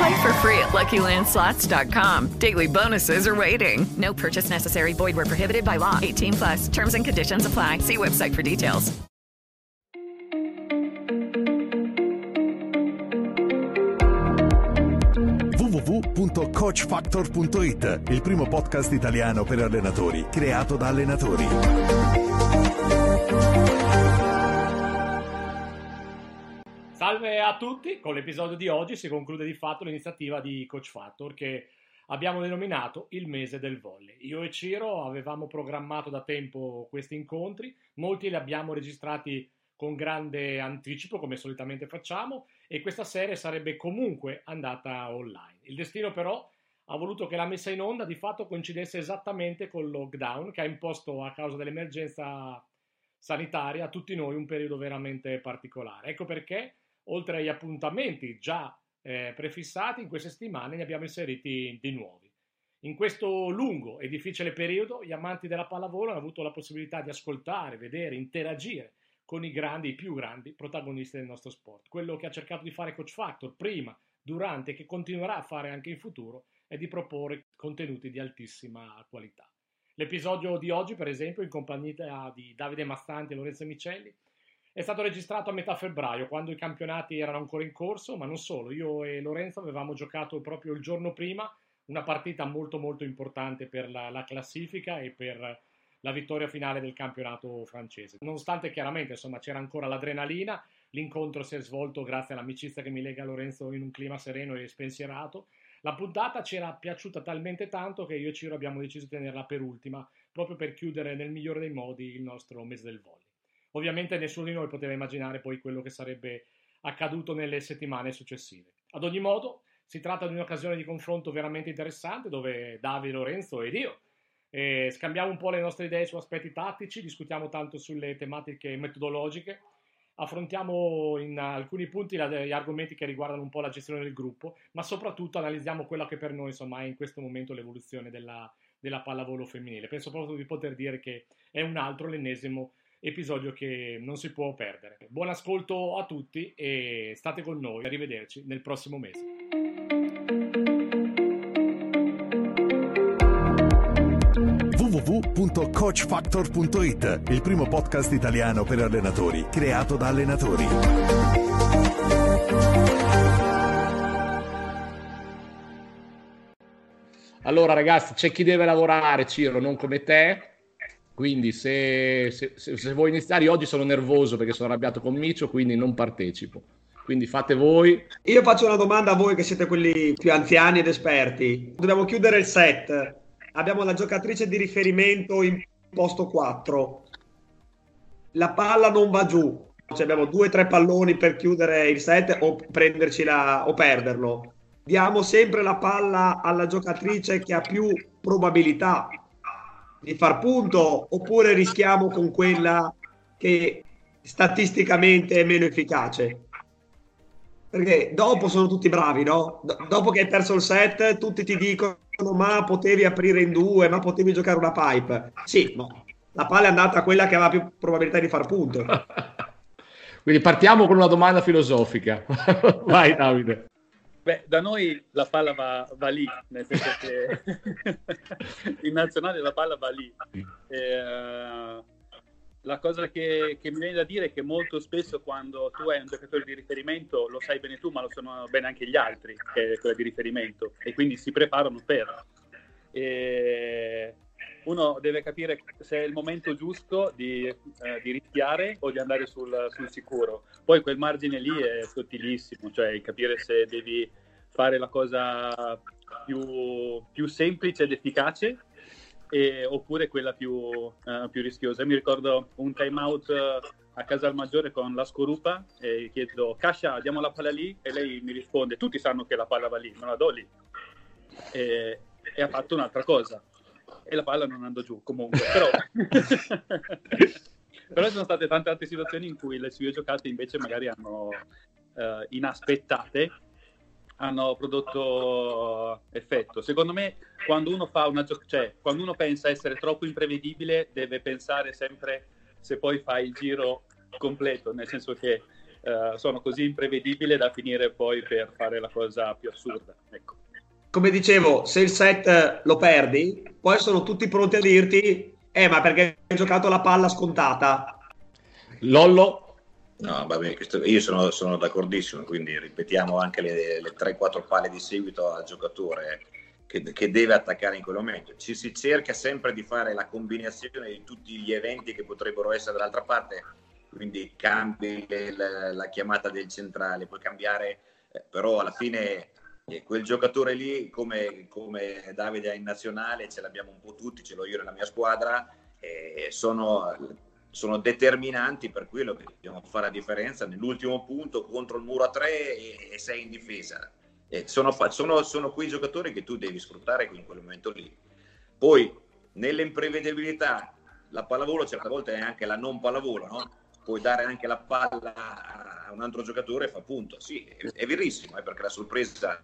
Play for free at LuckyLandSlots.com. Daily bonuses are waiting. No purchase necessary. Void where prohibited by law. 18 plus. Terms and conditions apply. See website for details. www.coachfactor.it, il primo podcast italiano per allenatori, creato da allenatori. Salve a tutti, con l'episodio di oggi si conclude di fatto l'iniziativa di Coach Factor che abbiamo denominato il mese del volley. Io e Ciro avevamo programmato da tempo questi incontri, molti li abbiamo registrati con grande anticipo come solitamente facciamo e questa serie sarebbe comunque andata online. Il destino però ha voluto che la messa in onda di fatto coincidesse esattamente col lockdown che ha imposto a causa dell'emergenza sanitaria a tutti noi un periodo veramente particolare. Ecco perché oltre agli appuntamenti già eh, prefissati, in queste settimane ne abbiamo inseriti di nuovi. In questo lungo e difficile periodo, gli amanti della pallavolo hanno avuto la possibilità di ascoltare, vedere, interagire con i grandi, i più grandi protagonisti del nostro sport. Quello che ha cercato di fare Coach Factor prima, durante e che continuerà a fare anche in futuro è di proporre contenuti di altissima qualità. L'episodio di oggi, per esempio, in compagnia di Davide Massanti e Lorenzo Micelli, è stato registrato a metà febbraio, quando i campionati erano ancora in corso, ma non solo. Io e Lorenzo avevamo giocato proprio il giorno prima una partita molto molto importante per la, la classifica e per la vittoria finale del campionato francese. Nonostante chiaramente insomma, c'era ancora l'adrenalina, l'incontro si è svolto grazie all'amicizia che mi lega Lorenzo in un clima sereno e spensierato. La puntata ci era piaciuta talmente tanto che io e Ciro abbiamo deciso di tenerla per ultima, proprio per chiudere nel migliore dei modi il nostro mese del volley. Ovviamente nessuno di noi poteva immaginare poi quello che sarebbe accaduto nelle settimane successive. Ad ogni modo, si tratta di un'occasione di confronto veramente interessante dove Davide, Lorenzo ed io eh, scambiamo un po' le nostre idee su aspetti tattici, discutiamo tanto sulle tematiche metodologiche, affrontiamo in alcuni punti gli argomenti che riguardano un po' la gestione del gruppo, ma soprattutto analizziamo quella che per noi insomma, è in questo momento l'evoluzione della, della pallavolo femminile. Penso proprio di poter dire che è un altro, l'ennesimo episodio che non si può perdere. Buon ascolto a tutti e state con noi. Arrivederci nel prossimo mese. www.coachfactor.it, il primo podcast italiano per allenatori, creato da allenatori. Allora ragazzi, c'è chi deve lavorare, Ciro, non come te. Quindi se, se, se, se vuoi iniziare, io oggi sono nervoso perché sono arrabbiato con Micio, quindi non partecipo. Quindi fate voi. Io faccio una domanda a voi che siete quelli più anziani ed esperti. Dobbiamo chiudere il set. Abbiamo la giocatrice di riferimento in posto 4. La palla non va giù. Cioè abbiamo due o tre palloni per chiudere il set o prendercela o perderlo. Diamo sempre la palla alla giocatrice che ha più probabilità di far punto oppure rischiamo con quella che statisticamente è meno efficace? Perché dopo sono tutti bravi, no? D- dopo che hai perso il set, tutti ti dicono: Ma potevi aprire in due, ma potevi giocare una pipe. Sì, ma la palla è andata a quella che aveva più probabilità di far punto. Quindi partiamo con una domanda filosofica. Vai, Davide. Beh, da noi la palla va, va lì, nel senso che in nazionale la palla va lì. E, uh, la cosa che, che, mi viene da dire è che molto spesso quando tu hai un giocatore di riferimento, lo sai bene tu, ma lo sanno bene anche gli altri, che è quella di riferimento, e quindi si preparano per. E uno deve capire se è il momento giusto di, eh, di rischiare o di andare sul, sul, sicuro. Poi quel margine lì è sottilissimo, cioè capire se devi fare la cosa più, più semplice ed efficace e, oppure quella più, uh, più, rischiosa. mi ricordo un time out uh, a Casal Maggiore con la scorupa e chiedo Cascia diamo la palla lì e lei mi risponde tutti sanno che la palla va lì, non la do lì e, e ha fatto un'altra cosa e la palla non andò giù comunque però però ci sono state tante altre situazioni in cui le sue giocate invece magari hanno uh, inaspettate hanno prodotto effetto. Secondo me, quando uno, fa una gio- cioè, quando uno pensa essere troppo imprevedibile, deve pensare sempre se poi fa il giro completo, nel senso che uh, sono così imprevedibile da finire poi per fare la cosa più assurda. Ecco. Come dicevo, se il set lo perdi, poi sono tutti pronti a dirti, eh, ma perché hai giocato la palla scontata? Lollo, No, vabbè, questo, io sono, sono, d'accordissimo, quindi ripetiamo anche le, le 3-4 palle di seguito al giocatore che, che, deve attaccare in quel momento. Ci si cerca sempre di fare la combinazione di tutti gli eventi che potrebbero essere dall'altra parte, quindi cambi la, la, chiamata del centrale, puoi cambiare, eh, però alla fine eh, quel giocatore lì, come, come Davide in nazionale, ce l'abbiamo un po' tutti, ce l'ho io nella mia squadra, sono sono determinanti per quello che dobbiamo fare la differenza nell'ultimo punto contro il muro a tre e, e sei in difesa. Sono, sono, sono, quei giocatori che tu devi sfruttare in quel momento lì. Poi, nell'imprevedibilità, la pallavolo certe volte è anche la non pallavolo, no? Puoi dare anche la palla a un altro giocatore e fa punto. Sì, è, verissimo, eh, perché la sorpresa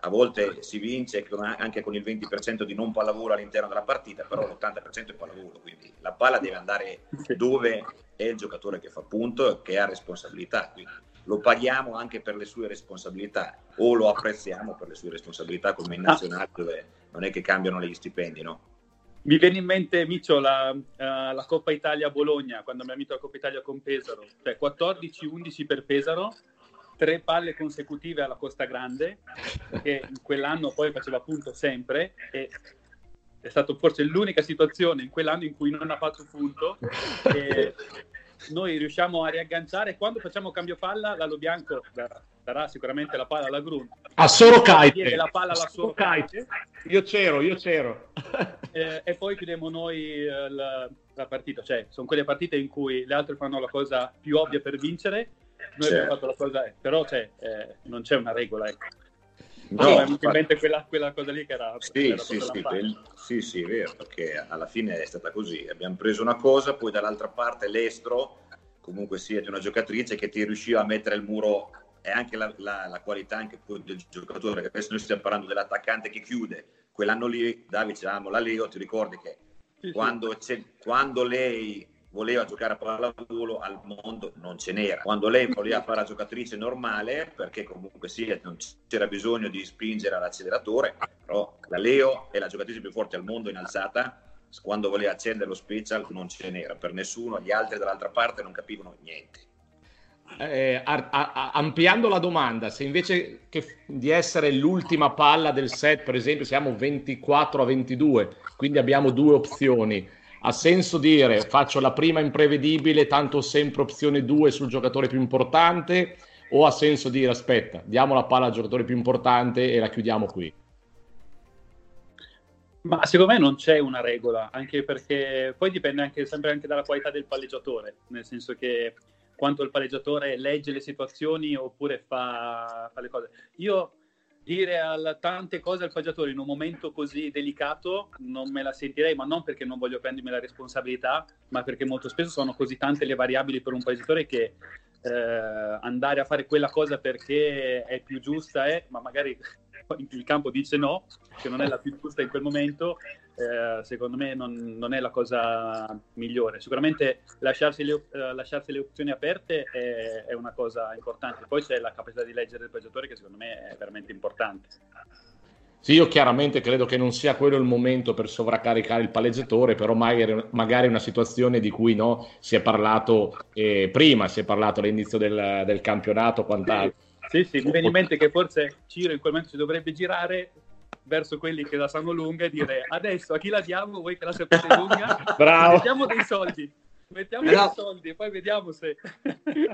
a volte si vince anche con il 20% di non pallavolo all'interno della partita, però l'80% è pallavolo, quindi la palla deve andare dove è il giocatore che fa punto e che ha responsabilità. Quindi lo paghiamo anche per le sue responsabilità o lo apprezziamo per le sue responsabilità come in nazionale dove non è che cambiano gli stipendi, no? Mi viene in mente, Micio, la, uh, la Coppa Italia a Bologna, quando abbiamo vinto la Coppa Italia con Pesaro, cioè 14-11 per Pesaro, tre palle consecutive alla Costa Grande, che in quell'anno poi faceva punto sempre, e è stata forse l'unica situazione in quell'anno in cui non ha fatto punto. E noi riusciamo a riagganciare. Quando facciamo cambio palla, Lalo Bianco darà sicuramente la palla alla Grun. A solo Kite. La palla alla solo Kite. Io c'ero, io c'ero. Eh, e poi chiudiamo noi eh, la, la partita. Cioè, sono quelle partite in cui le altre fanno la cosa più ovvia per vincere noi certo. abbiamo fatto la cosa, eh, però cioè, eh, non c'è una regola, ecco. No, no in mente quella, quella, cosa lì che era... Sì, era sì, sì, del, sì, sì, è vero, perché alla fine è stata così. Abbiamo preso una cosa, poi dall'altra parte l'estro, comunque sia una giocatrice che ti riusciva a mettere il muro e anche la, la, la qualità anche del giocatore, perché adesso noi stiamo parlando dell'attaccante che chiude. Quell'anno lì, Davide, c'eravamo la Leo, ti ricordi che sì, quando, sì. quando lei voleva giocare a pallavolo al mondo non ce n'era. Quando lei voleva fare la giocatrice normale, perché comunque sì, non c'era bisogno di spingere all'acceleratore, però la Leo è la giocatrice più forte al mondo in alzata, quando voleva accendere lo special non ce n'era per nessuno, gli altri dall'altra parte non capivano niente. Eh, a, a, ampliando la domanda, se invece di essere l'ultima palla del set, per esempio, siamo 24 a 22, quindi abbiamo due opzioni ha senso dire faccio la prima imprevedibile, tanto sempre opzione 2 sul giocatore più importante, o ha senso dire aspetta, diamo la palla al giocatore più importante e la chiudiamo qui? Ma secondo me non c'è una regola, anche perché poi dipende anche, sempre anche dalla qualità del palleggiatore, nel senso che quanto il palleggiatore legge le situazioni oppure fa, fa le cose. Io dire tante cose al paggiatore in un momento così delicato non me la sentirei, ma non perché non voglio prendermi la responsabilità, ma perché molto spesso sono così tante le variabili per un paggiatore che eh, andare a fare quella cosa perché è più giusta è, ma magari il campo dice no, che non è la più giusta in quel momento, eh, secondo me non, non, è la cosa migliore. Sicuramente lasciarsi le, uh, lasciarsi le opzioni aperte è, è, una cosa importante. Poi c'è la capacità di leggere il peggiatore che secondo me è veramente importante. Sì, io chiaramente credo che non sia quello il momento per sovraccaricare il palleggiatore, però magari, magari una situazione di cui no, si è parlato eh, prima, si è parlato all'inizio del, del campionato, quant'altro. Sì, sì, mi viene in mente che forse Ciro in quel momento si dovrebbe girare, verso quelli che la sanno lunga e dire adesso a chi la diamo voi che la sapete lunga? Bravo. Mettiamo dei soldi. Mettiamo No. dei soldi e poi vediamo se...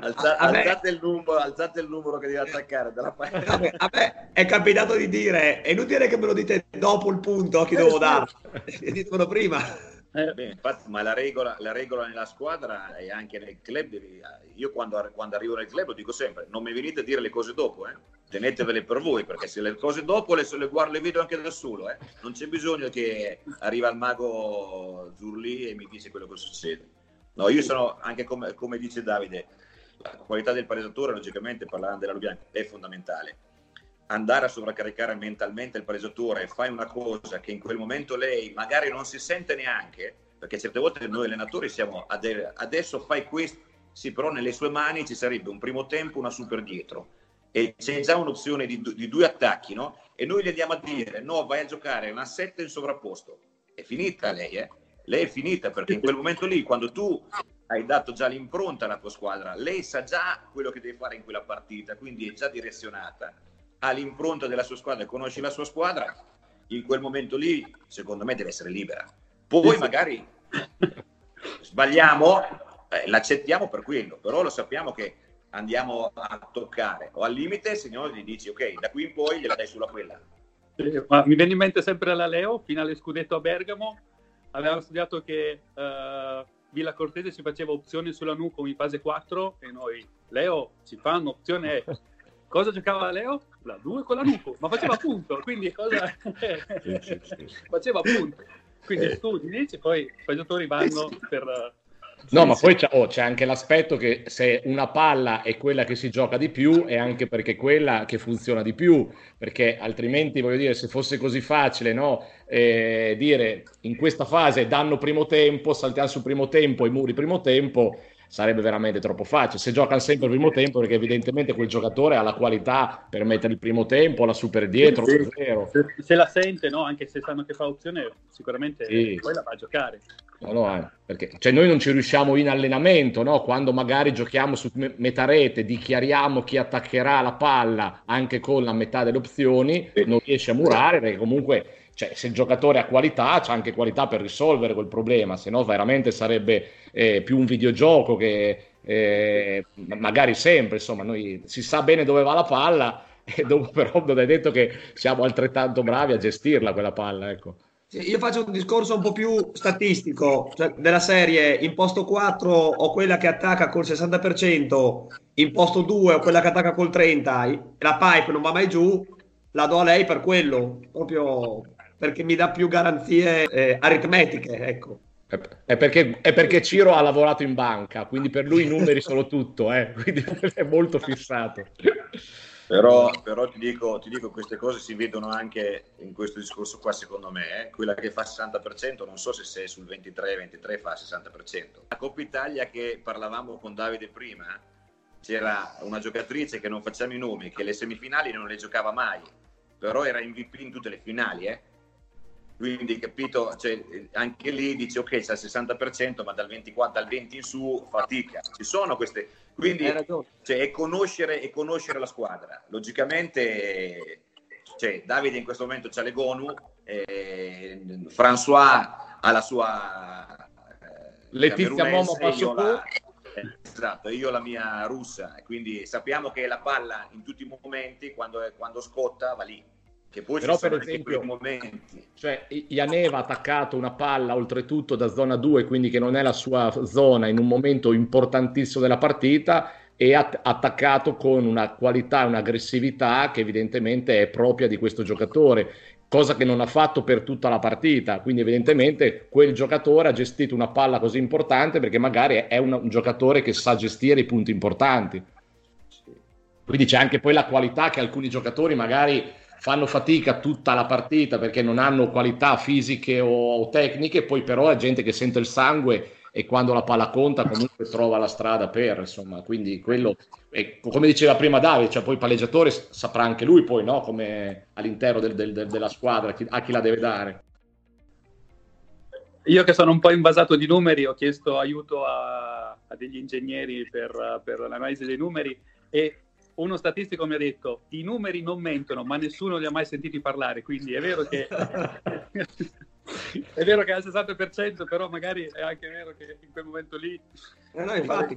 Alza- alzate, il numero, alzate il numero che devi attaccare della Vabbè, a me è capitato di dire, è inutile che me lo dite dopo il punto a chi devo dare, ditemelo prima. Beh, infatti, ma la regola, la regola nella squadra e anche nel club, devi- io quando, quando arrivo nel club lo dico sempre, non mi venite a dire le cose dopo, eh. Tenetevele per voi, perché se le cose dopo le, le guardo le vedo anche da solo, eh. non c'è bisogno che arriva il mago Zurli e mi dice quello che succede. No, io sono anche come, come dice Davide, la qualità del palesatore, logicamente parlando della Lubiana, è fondamentale. Andare a sovraccaricare mentalmente il palesatore e fai una cosa che in quel momento lei magari non si sente neanche, perché certe volte noi allenatori siamo ade- adesso fai questo, sì, però nelle sue mani ci sarebbe un primo tempo, una super dietro e c'è già un'opzione di, di due attacchi, no? E noi gli andiamo a dire no, vai a giocare una 7 in sovrapposto. È finita lei, eh? Lei è finita perché in quel momento lì, quando tu hai dato già l'impronta alla tua squadra, lei sa già quello che deve fare in quella partita, quindi è già direzionata, ha l'impronta della sua squadra, conosci la sua squadra, in quel momento lì, secondo me, deve essere libera. Poi magari sbagliamo, eh, l'accettiamo per quello, però lo sappiamo che andiamo a toccare. O al limite, se no gli dici ok, da qui in poi gliela dai sulla quella. Eh, ma mi viene in mente sempre la Leo, finale scudetto a Bergamo, avevamo studiato che eh, Villa Cortese si faceva opzione sulla Nuco in fase 4 e noi, Leo, ci fa un'opzione... Cosa giocava Leo? La 2 con la Nuco, ma faceva punto, quindi cosa... faceva punto. Quindi studi, dici, poi i giocatori vanno per... No, ma poi c'è, oh, c'è anche l'aspetto che se una palla è quella che si gioca di più, è anche perché è quella che funziona di più, perché altrimenti, voglio dire, se fosse così facile, no, eh, dire in questa fase danno primo tempo, saltiamo sul primo tempo, i muri primo tempo, sarebbe veramente troppo facile. Se giocano sempre il primo tempo, perché evidentemente quel giocatore ha la qualità per mettere il primo tempo, la super dietro, Sì, zero. Se, la sente, no? anche se sanno che fa opzione, sicuramente Sì. poi la va a giocare. No, no, eh, perché cioè, noi non ci riusciamo in allenamento, no? quando magari giochiamo su me- metà rete, dichiariamo chi attaccherà la palla anche con la metà delle opzioni, non riesce a murare perché comunque cioè, se il giocatore ha qualità, c'ha anche qualità per risolvere quel problema, se no veramente sarebbe eh, più un videogioco che eh, magari sempre, insomma, noi si sa bene dove va la palla e dopo però non è detto che siamo altrettanto bravi a gestirla quella palla, ecco. Io faccio un discorso un po' più statistico, cioè della serie in posto 4 ho quella che attacca col 60%, in posto 2 ho quella che attacca col 30%, la pipe non va mai giù, la do a lei per quello, proprio perché mi dà più garanzie eh, aritmetiche, ecco. È perché, è perché Ciro ha lavorato in banca, quindi per lui i numeri sono tutto, eh, quindi è molto fissato. Però, però ti, dico, ti dico, queste cose si vedono anche in questo discorso qua, secondo me. eh. Quella che fa 60%, non so se sei sul 23-23 fa 60%. La Coppa Italia che parlavamo con Davide prima, c'era una giocatrice che non facciamo i nomi, che le semifinali non le giocava mai, però era MVP in tutte le finali, eh. Quindi, capito, cioè, anche lì dici ok, c'è il 60%, ma dal 24, dal 20 in su fatica. Ci sono queste. Quindi cioè, è, conoscere, è conoscere la squadra. Logicamente, cioè, Davide in questo momento c'ha le Gonu, eh, François ha la sua eh, Letizia Momo passo la- eh, Esatto, io la mia russa, quindi sappiamo che la palla in tutti i momenti, quando, quando scotta, va lì. Che poi Però, per esempio, momenti. Cioè, Ianeva ha attaccato una palla oltretutto da zona 2, quindi che non è la sua zona in un momento importantissimo della partita e ha attaccato con una qualità e un'aggressività che evidentemente è propria di questo giocatore, cosa che non ha fatto per tutta la partita. Quindi evidentemente quel giocatore ha gestito una palla così importante perché magari è un, un giocatore che sa gestire i punti importanti. Quindi c'è anche poi la qualità che alcuni giocatori magari fanno fatica tutta la partita perché non hanno qualità fisiche o, o tecniche, poi però è gente che sente il sangue e quando la palla conta comunque trova la strada per, insomma, quindi quello, e come diceva prima Davide, cioè poi il palleggiatore saprà anche lui poi, no, come all'interno del- del- del- della squadra, chi- a chi la deve dare. Io che sono un po' invasato di numeri, ho chiesto aiuto a, a degli ingegneri per, per l'analisi dei numeri e uno statistico mi ha detto i numeri non mentono, ma nessuno li ha mai sentiti parlare, quindi è vero che è vero che è al 60%, però magari è anche vero che in quel momento lì eh no, infatti,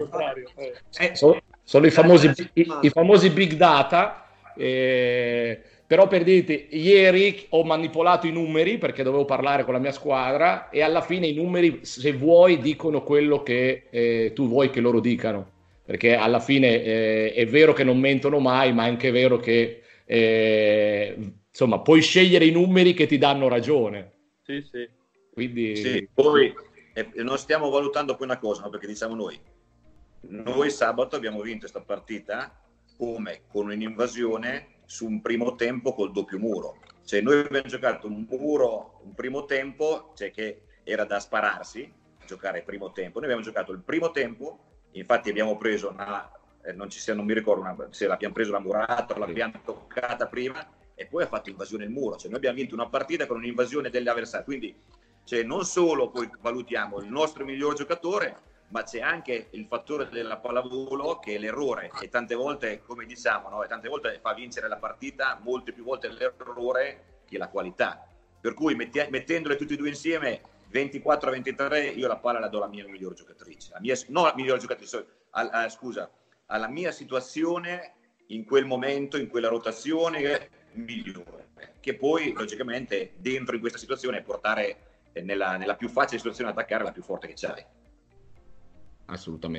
eh. Eh, sono, sono i, famosi, i, i, famosi big data. Eh, però per dirti, ieri ho manipolato i numeri perché dovevo parlare con la mia squadra e alla fine i numeri, se vuoi, dicono quello che eh, tu vuoi che loro dicano. Perché alla fine eh, è vero che non mentono mai, ma è anche vero che eh, insomma puoi scegliere i numeri che ti danno ragione. Sì, sì. Quindi... Sì, poi eh, non stiamo valutando poi una cosa, no? perché diciamo noi, noi sabato abbiamo vinto questa partita come con un'invasione su un primo tempo col doppio muro. Cioè noi abbiamo giocato un muro, un primo tempo, cioè che era da spararsi, giocare il primo tempo. Noi abbiamo giocato il primo tempo, infatti abbiamo preso una, eh, non, ci sia, non mi ricordo una, se l'abbiamo preso la murata o l'abbiamo toccata prima, e poi ha fatto invasione il muro. Cioè noi abbiamo vinto una partita con un'invasione degli avversari. Quindi cioè, non solo poi valutiamo il nostro miglior giocatore, ma c'è anche il fattore della pallavolo che è l'errore e tante volte, come diciamo, no? tante volte fa vincere la partita, molte più volte l'errore che la qualità. Per cui metti- mettendole tutti e due insieme, 24 a 23, io la palla la do alla mia miglior giocatrice. Mia, no, la miglior giocatrice, al, a, scusa, alla mia situazione in quel momento, in quella rotazione migliore, che poi logicamente dentro in questa situazione portare nella, nella più facile situazione ad attaccare la più forte che c'hai. Assolutamente.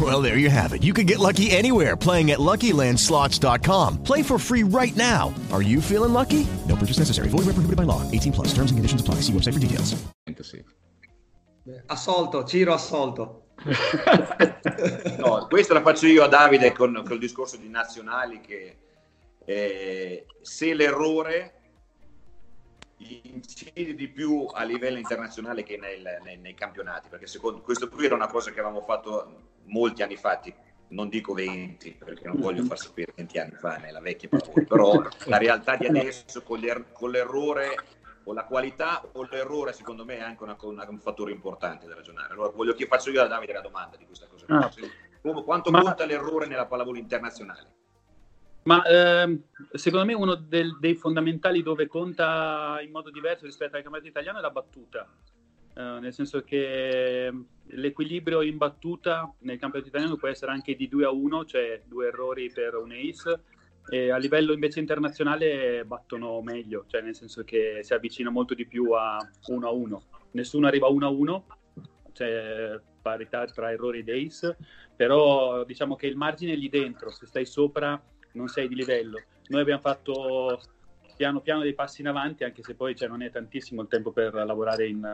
Well, there you have it. You can get lucky anywhere playing at LuckyLandSlots.com. Play for free right now. Are you feeling lucky? No purchase necessary. Void where prohibited by law. 18 plus. Terms and conditions apply. See website for details. Assolto, Ciro assolto. no, questa la faccio io a Davide con, con il discorso di nazionali che eh, se l'errore incide di più a livello internazionale che nel, nei, nei, campionati, perché secondo questo qui era una cosa che avevamo fatto molti anni fa, non dico 20, perché non voglio far sapere 20 anni fa nella vecchia paura, però la realtà di adesso con, l'er- con l'errore o la qualità o l'errore secondo me è anche una, una, un fattore importante da ragionare. Allora voglio che faccio io a Davide la domanda di questa cosa. Ah. Come, quanto Ma... conta l'errore nella pallavolo internazionale? Ma ehm, secondo me uno del, dei fondamentali dove conta in modo diverso rispetto al campionato italiano è la battuta. Eh, nel senso che l'equilibrio in battuta nel campionato italiano può essere anche di 2 a 1, cioè due errori per un ace, e a livello invece internazionale battono meglio, cioè nel senso che si avvicina molto di più a 1 a 1. Nessuno arriva a 1 a 1, c'è parità tra errori ed ace, però diciamo che il margine è lì dentro, se stai sopra non sei di livello. Noi abbiamo fatto piano piano dei passi in avanti, anche se poi cioè, non è tantissimo il tempo per lavorare in,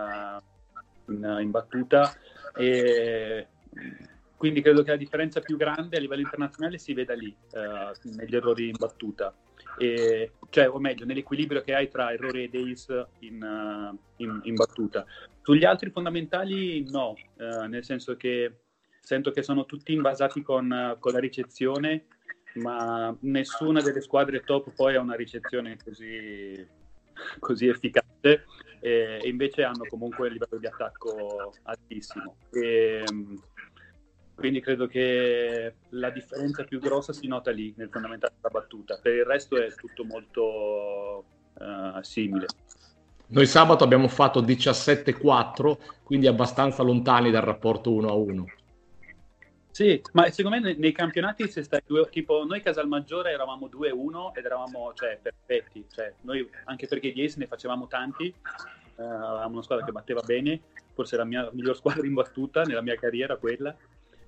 in, in battuta. E quindi credo che la differenza più grande a livello internazionale si veda lì, eh, negli errori in battuta, e, cioè, o meglio, nell'equilibrio che hai tra errori ed ace in, uh, in, in battuta. Sugli altri fondamentali no, eh, nel senso che sento che sono tutti invasati con, con la ricezione, ma nessuna delle squadre top poi ha una ricezione così, così efficace e, invece hanno comunque un livello di attacco altissimo. E, quindi credo che la differenza più grossa si nota lì, nel fondamentale della battuta. Per il resto è tutto molto uh, simile. Noi sabato abbiamo fatto 17-4, quindi abbastanza lontani dal rapporto 1-1. Sì, ma secondo me nei, campionati se stai due, tipo noi Casalmaggiore eravamo 2-1 ed eravamo cioè, perfetti, cioè, noi, anche perché di Ace ne facevamo tanti, uh, avevamo una squadra che batteva bene, forse la mia miglior squadra in battuta nella mia carriera quella,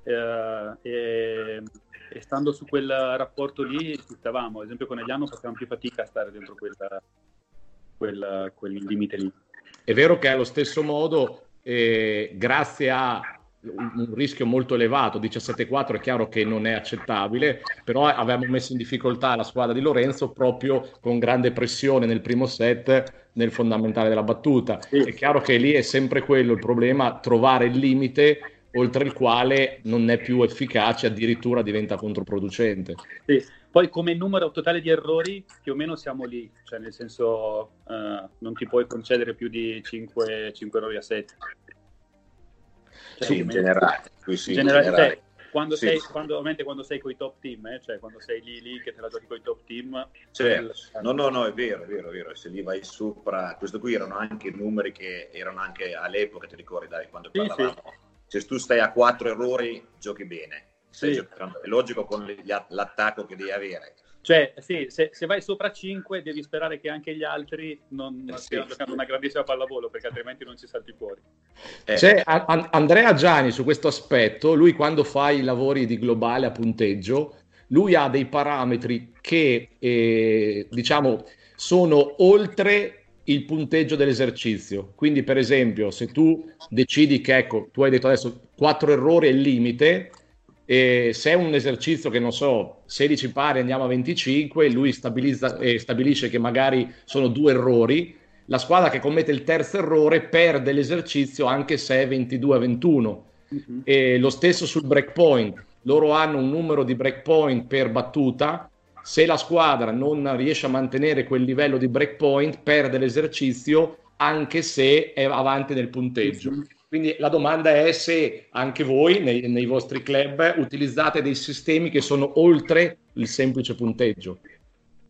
eh, e, e, stando su quel rapporto lì ci stavamo, ad esempio con Eliano facevamo più fatica a stare dentro quella, quel, quel limite lì. È vero che allo stesso modo, eh, grazie a un rischio molto elevato, 17-4 è chiaro che non è accettabile, però avevamo messo in difficoltà la squadra di Lorenzo proprio con grande pressione nel primo set nel fondamentale della battuta. Sì. È chiaro che lì è sempre quello il problema, trovare il limite oltre il quale non è più efficace, addirittura diventa controproducente. Sì. Poi come numero totale di errori più o meno siamo lì, cioè nel senso uh, non ti puoi concedere più di 5, 5 errori a 7. Cioè, sì, in generale. Sì, in generale, generale. Cioè, quando, sì. sei, quando, ovviamente quando sei con i top team, eh, cioè quando sei lì, lì che te la giochi con i top team. Certo. No, no, no, è vero, è vero, è vero. Se lì vai sopra, questo qui erano anche numeri che erano anche all'epoca, ti ricordi, dai, quando parlavamo. Sì, Se tu stai a quattro errori, giochi bene. Giocando, è logico con l'attacco che devi avere. Cioè, sì, se, se, vai sopra 5 devi sperare che anche gli altri non eh, stiano sì. giocando una grandissima pallavolo perché altrimenti non ci salti fuori. Eh. C'è a- Andrea Gianni su questo aspetto, lui quando fa i lavori di globale a punteggio, lui ha dei parametri che eh, diciamo sono oltre il punteggio dell'esercizio. Quindi, per esempio, se tu decidi che, ecco, tu hai detto adesso 4 errori è il limite, e se è un esercizio che non so, 16 pari andiamo a 25, lui eh, stabilisce che magari sono due errori, la squadra che commette il terzo errore perde l'esercizio anche se è 22 a 21. Uh-huh. E lo stesso sul breakpoint, loro hanno un numero di breakpoint per battuta, se la squadra non riesce a mantenere quel livello di breakpoint perde l'esercizio anche se è avanti nel punteggio. Uh-huh. Quindi la domanda è se anche voi nei, nei, vostri club utilizzate dei sistemi che sono oltre il semplice punteggio.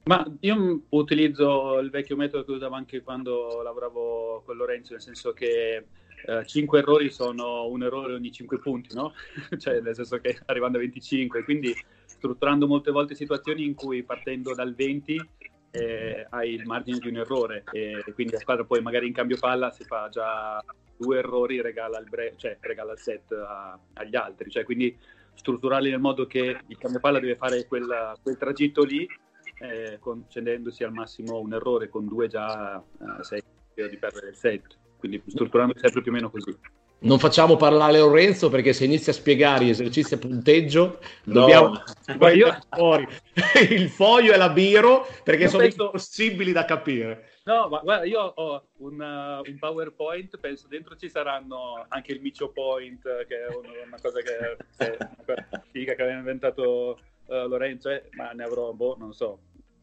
Ma io utilizzo il vecchio metodo che usavo anche quando lavoravo con Lorenzo, nel senso che eh, 5 errori sono un errore ogni 5 punti, no? cioè nel senso che arrivando a 25, quindi strutturando molte volte situazioni in cui partendo dal 20 eh, hai il margine di un errore e quindi la squadra poi magari in cambio palla si fa già due errori regala il, bre- cioè, regala il set a- agli altri. Cioè, quindi strutturarli nel modo che il cambio palla deve fare quel, quel tragitto lì, eh, concedendosi al massimo un errore con due già eh, sei di perdere il set. Quindi strutturando sempre più o meno così. Non facciamo parlare Lorenzo perché se inizia a spiegare gli esercizi a punteggio, no. dobbiamo io... fuori il foglio e la biro perché io sono penso... impossibili da capire. No, ma guarda, io ho un, uh, un, PowerPoint, penso dentro ci saranno anche il Micio Point, che è una, una cosa che è una figa che aveva inventato uh, Lorenzo, eh, ma ne avrò, boh, non so,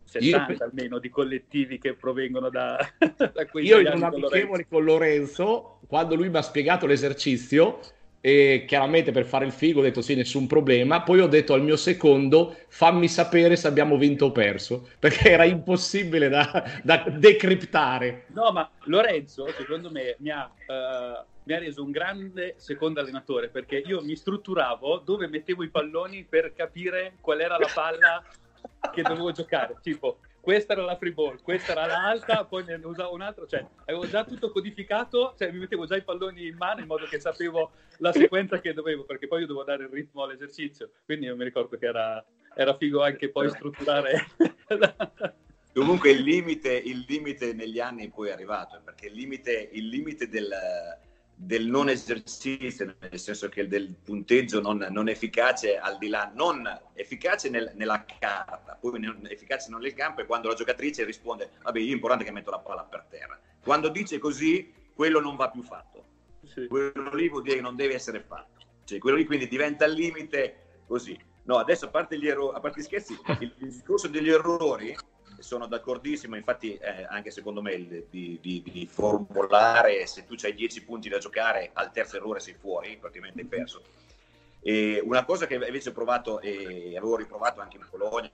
70 io... almeno di collettivi che provengono da, da quei Io in un amichevole con Lorenzo, quando lui mi ha spiegato l'esercizio, e chiaramente per fare il figo ho detto sì, nessun problema. Poi ho detto al mio secondo fammi sapere se abbiamo vinto o perso, perché era impossibile da, da decriptare. No, ma Lorenzo, secondo me, mi ha, uh, mi ha reso un grande secondo allenatore, perché io mi strutturavo dove mettevo i palloni per capire qual era la palla che dovevo giocare. Tipo, questa era la free ball, questa era l'alta, poi ne usavo un altro, cioè avevo già tutto codificato, cioè mi mettevo già i palloni in mano in modo che sapevo la sequenza che dovevo, perché poi io dovevo dare il ritmo all'esercizio, quindi io mi ricordo che era, era figo anche poi strutturare. Comunque il limite, il limite negli anni poi è arrivato, perché il limite, il limite del, del non esercizio, nel senso che del punteggio non, non efficace al di là, non efficace nel, nella carta, poi non efficace non nel campo è quando la giocatrice risponde, vabbè, io è importante che metto la palla per terra. Quando dice così, quello non va più fatto. Sì. Quello lì vuol dire che non deve essere fatto. Cioè, quello lì quindi diventa al limite così. No, adesso a parte gli errori, a parte gli scherzi, il, il discorso degli errori sono d'accordissimo, infatti eh, anche secondo me di, di, di, formulare se tu hai 10 punti da giocare al terzo errore sei fuori, praticamente hai perso. E una cosa che invece ho provato e avevo riprovato anche in Polonia,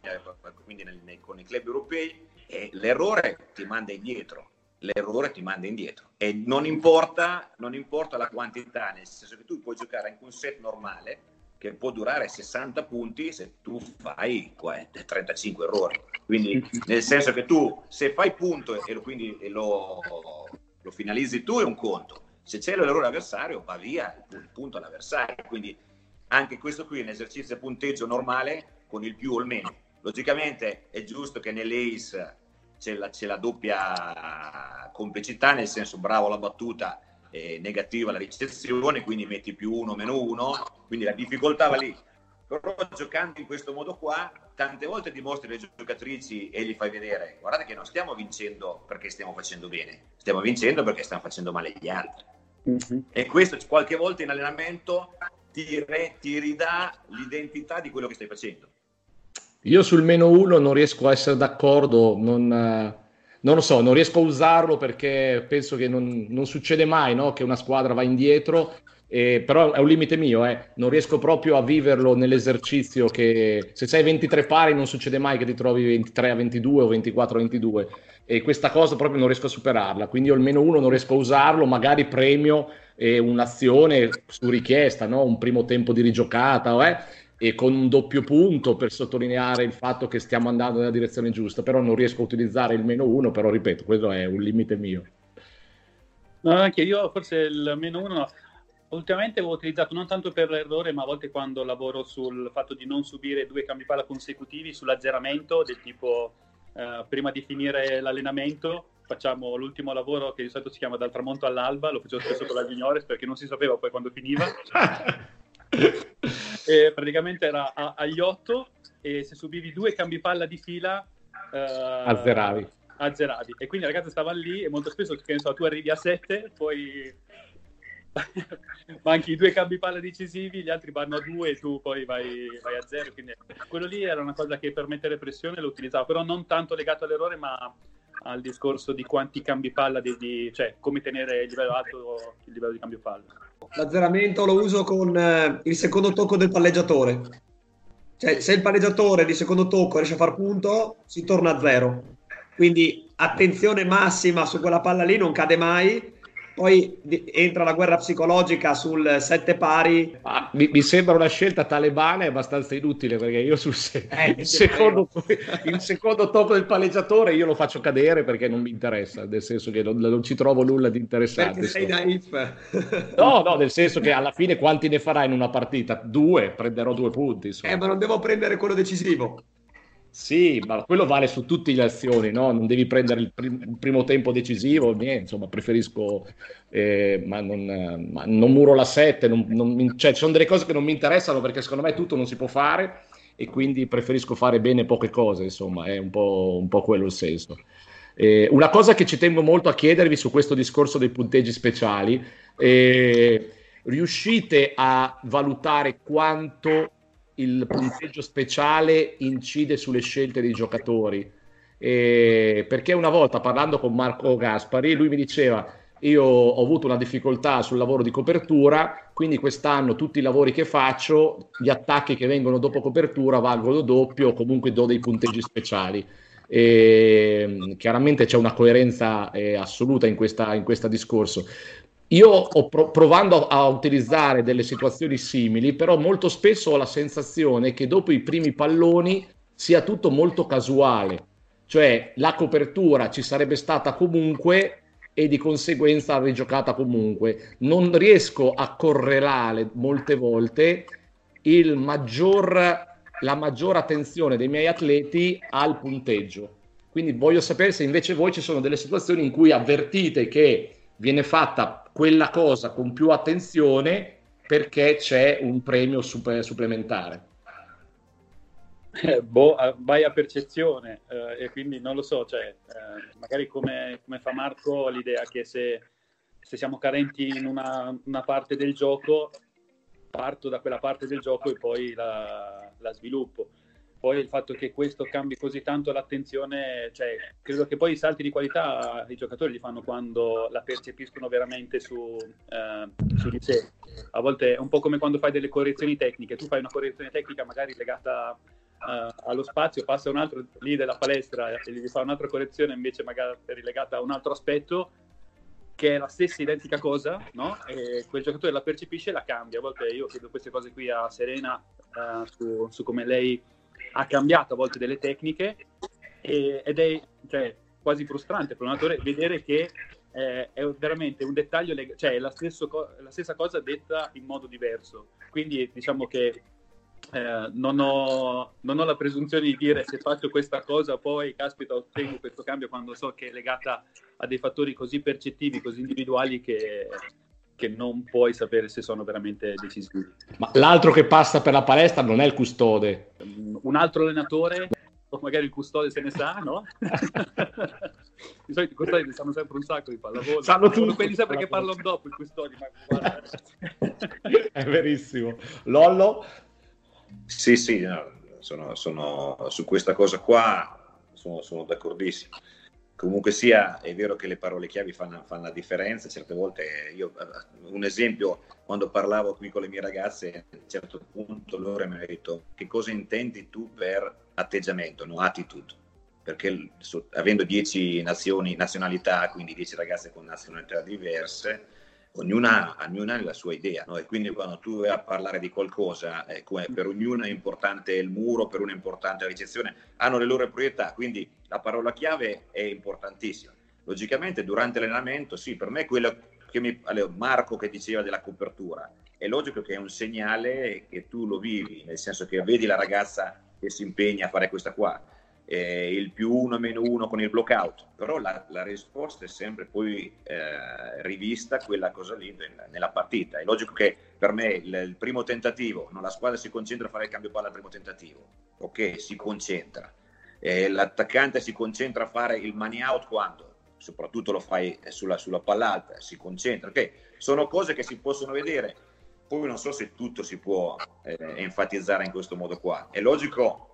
quindi nel, nei, con i club europei, è l'errore ti manda indietro, l'errore ti manda indietro. E non importa, non importa la quantità, nel senso che tu puoi giocare anche un set normale che può durare 60 punti se tu fai 35 errori. Quindi nel senso che tu se fai punto e lo, quindi e lo, lo finalizzi tu è un conto. Se c'è l'errore avversario va via il punto all'avversario. Quindi anche questo qui è un esercizio a punteggio normale con il più o il meno. Logicamente è giusto che nell'ACE c'è la, c'è la doppia complicità, nel senso bravo la battuta, eh, negativa la ricezione, quindi metti più uno, meno uno, quindi la difficoltà va lì. Però giocando in questo modo qua, tante volte dimostri alle giocatrici e gli fai vedere, guardate che non stiamo vincendo perché stiamo facendo bene, stiamo vincendo perché stiamo facendo male gli altri. Mm-hmm. E questo qualche volta in allenamento ti, re, ti ridà l'identità di quello che stai facendo. Io sul meno uno non riesco a essere d'accordo, non, eh, non lo so, non riesco a usarlo perché penso che non, non succede mai no? che una squadra va indietro, eh, però è un limite mio, eh. non riesco proprio a viverlo nell'esercizio che se sei 23 pari non succede mai che ti trovi 23 a 22 o 24 a 22 e questa cosa proprio non riesco a superarla, quindi io il meno uno non riesco a usarlo, magari premio eh, un'azione su richiesta, no? un primo tempo di rigiocata eh? E con un doppio punto per sottolineare il fatto che stiamo andando nella direzione giusta, però non riesco a utilizzare il meno uno, però ripeto, quello è un limite mio. No, anche io forse il meno uno ultimamente avevo utilizzato non tanto per l'errore, ma a volte quando lavoro sul fatto di non subire due cambi palla consecutivi sull'azzeramento, del tipo eh, prima di finire l'allenamento facciamo l'ultimo lavoro che di solito si chiama dal tramonto all'alba, lo facevo spesso con la juniores perché non si sapeva poi quando finiva. e praticamente era a, agli 8 e se subivi due cambi palla di fila eh, azzeravi. azzeravi. E quindi ragazzi stavano lì e molto spesso so, tu arrivi a 7, poi manchi i due cambi palla decisivi, gli altri vanno a 2 e tu poi vai, vai a 0. Quindi quello lì era una cosa che per mettere pressione lo utilizzavo, però non tanto legato all'errore, ma al discorso di quanti cambi palla devi, cioè come tenere il livello alto il livello di cambio palla. L'azzeramento lo uso con eh, il secondo tocco del palleggiatore. Cioè, se il palleggiatore di secondo tocco riesce a far punto, si torna a zero. Quindi attenzione massima su quella palla lì, non cade mai poi entra la guerra psicologica sul sette pari. Ah, mi, mi, sembra una scelta talebana abbastanza inutile perché io sul se- eh, il, secondo, il, secondo, tocco del palleggiatore io lo faccio cadere perché non mi interessa, nel senso che non, non ci trovo nulla di interessante. Perché sei naif. no, no, nel senso che alla fine quanti ne farai in una partita? Due, prenderò due punti. Insomma. Eh, ma non devo prendere quello decisivo. Sì, ma quello vale su tutte le azioni, no? Non devi prendere il, prim- il primo tempo decisivo, niente, insomma, preferisco, eh, ma, non, ma, non, muro la 7, non, non, cioè, ci sono delle cose che non mi interessano perché secondo me tutto non si può fare e quindi preferisco fare bene poche cose, insomma, è un po', un po quello il senso. Eh, una cosa che ci tengo molto a chiedervi su questo discorso dei punteggi speciali, eh, riuscite a valutare quanto il punteggio speciale incide sulle scelte dei giocatori. E perché una volta parlando con Marco Gaspari, lui mi diceva: Io ho avuto una difficoltà sul lavoro di copertura, quindi quest'anno tutti i lavori che faccio, gli attacchi che vengono dopo copertura valgono doppio comunque do dei punteggi speciali. E, chiaramente c'è una coerenza eh, assoluta in questo discorso. Io pro- provando a utilizzare delle situazioni simili, però molto spesso ho la sensazione che dopo i primi palloni sia tutto molto casuale, cioè la copertura ci sarebbe stata comunque e di conseguenza rigiocata comunque. Non riesco a correlare molte volte maggior, la maggior attenzione dei miei atleti al punteggio. Quindi voglio sapere se invece voi ci sono delle situazioni in cui avvertite che viene fatta quella cosa con più attenzione perché c'è un premio super, supplementare. Eh, boh, vai a percezione eh, e quindi non lo so, cioè, eh, magari come, come, fa Marco l'idea che se, se siamo carenti in una, una, parte del gioco, parto da quella parte del gioco e poi la, la sviluppo. Poi il fatto che questo cambi così tanto l'attenzione, cioè, credo che poi i salti di qualità i giocatori li fanno quando la percepiscono veramente su, eh, su di sé. A volte è un po' come quando fai delle correzioni tecniche. Tu fai una correzione tecnica magari legata uh, allo spazio, passa un altro lì della palestra e gli fa un'altra correzione invece magari legata a un altro aspetto che è la stessa identica cosa, no? E quel giocatore la percepisce e la cambia. A volte io chiedo queste cose qui a Serena uh, su, su come lei ha cambiato a volte delle tecniche e, ed è cioè, quasi frustrante per un attore vedere che eh, è veramente un dettaglio, leg- cioè è la, co- la, stessa cosa detta in modo diverso. Quindi diciamo che eh, non, ho, non, ho, la presunzione di dire se faccio questa cosa poi caspita ottengo questo cambio quando so che è legata a dei fattori così percettivi, così individuali che che non puoi sapere se sono veramente decisivi. Ma l'altro che passa per la palestra non è il custode. Un altro allenatore magari il custode se ne sa, no? di solito i custodi ne sanno sempre un sacco di pallavolo. Sanno tutto. Quelli sempre che parlano dopo i custodi, ma. È verissimo. Lollo? Sì, sì, no, sono, sono, su questa cosa qua sono, sono d'accordissimo. Comunque sia, è vero che le parole chiavi fanno, fanno, la differenza, certe volte io, un esempio, quando parlavo qui con le mie ragazze, a un certo punto loro mi hanno detto che cosa intendi tu per atteggiamento, no attitude, perché so, avendo 10 nazioni, nazionalità, quindi 10 ragazze con nazionalità diverse, ognuna, ognuna ha la sua idea, no? e quindi quando tu vai a parlare di qualcosa, eh, per ognuno è importante il muro, per uno è importante la ricezione, hanno le loro priorità, quindi la parola chiave è importantissima. Logicamente durante l'allenamento, sì, per me quello che mi, Marco che diceva della copertura, è logico che è un segnale che tu lo vivi, nel senso che vedi la ragazza che si impegna a fare questa qua, eh, il più uno meno uno con il blockout, però la, la risposta è sempre poi eh, rivista quella cosa lì nella partita. È logico che per me il, il, primo tentativo, no, la squadra si concentra a fare il cambio palla al primo tentativo, ok, si concentra. Eh, l'attaccante si concentra a fare il money out quando? Soprattutto lo fai sulla, sulla palla alta, si concentra, ok? Sono cose che si possono vedere, poi non so se tutto si può eh, enfatizzare in questo modo qua. È logico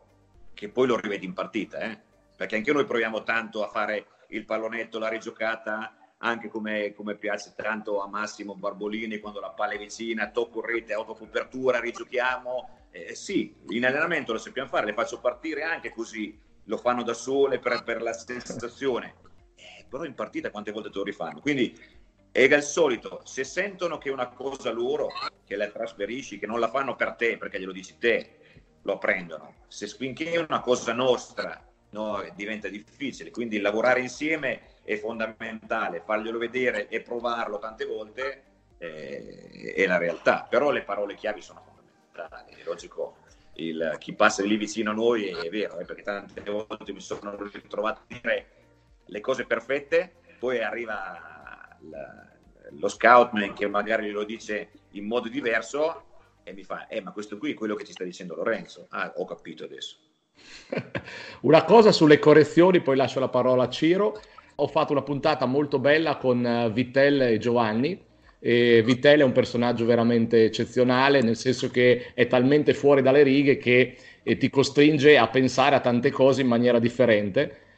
che poi lo rivedi in partita, eh? perché anche noi proviamo tanto a fare il pallonetto, la rigiocata, anche come, come piace tanto a Massimo Barbolini quando la palla è vicina, tocco rete, autocopertura, rigiochiamo. Eh, sì, in allenamento lo sappiamo fare, le faccio partire anche così, lo fanno da sole per, per la sensazione, eh, però in partita quante volte te lo rifanno? Quindi è il solito, se sentono che è una cosa loro, che la trasferisci, che non la fanno per te, perché glielo dici te, lo prendono. Se finché è una cosa nostra no, diventa difficile, quindi lavorare insieme è fondamentale, farglielo vedere e provarlo tante volte eh, è la realtà, però le parole chiavi sono fondamentali, è logico. Il, chi passa lì vicino a noi è vero, eh, perché tante volte mi sono ritrovato a dire le cose perfette, poi arriva la, lo scoutman che magari lo dice in modo diverso e mi fa, eh ma questo qui è quello che ti sta dicendo Lorenzo. Ah, ho capito adesso. una cosa sulle correzioni, poi lascio la parola a Ciro. Ho fatto una puntata molto bella con eh, Vittel e Giovanni. E Vittel è un personaggio veramente eccezionale, nel senso che è talmente fuori dalle righe che eh, ti costringe a pensare a tante cose in maniera differente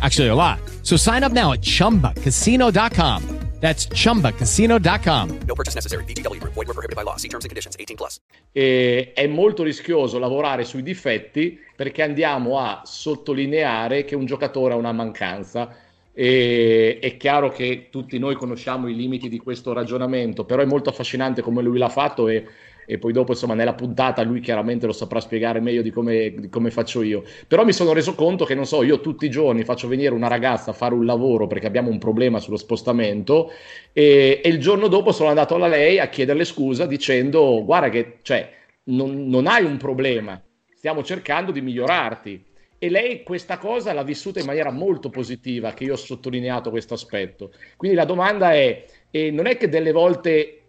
Actually, a lot. So sign up now at chumbacasino.com. That's chumbacasino.com. No purchase necessary. BGW. Void were prohibited by law. See terms and conditions 18 plus. E è molto rischioso lavorare sui difetti perché andiamo a sottolineare che un giocatore ha una mancanza. E è chiaro che tutti noi conosciamo i limiti di questo ragionamento, però è molto affascinante come lui l'ha fatto e e poi dopo insomma nella puntata lui chiaramente lo saprà spiegare meglio di come, di come, faccio io però mi sono reso conto che non so io tutti i giorni faccio venire una ragazza a fare un lavoro perché abbiamo un problema sullo spostamento e, e il giorno dopo sono andato da lei a chiederle scusa dicendo guarda che cioè, non, non hai un problema stiamo cercando di migliorarti e lei questa cosa l'ha vissuta in maniera molto positiva, che io ho sottolineato questo aspetto. Quindi la domanda è, non è che delle volte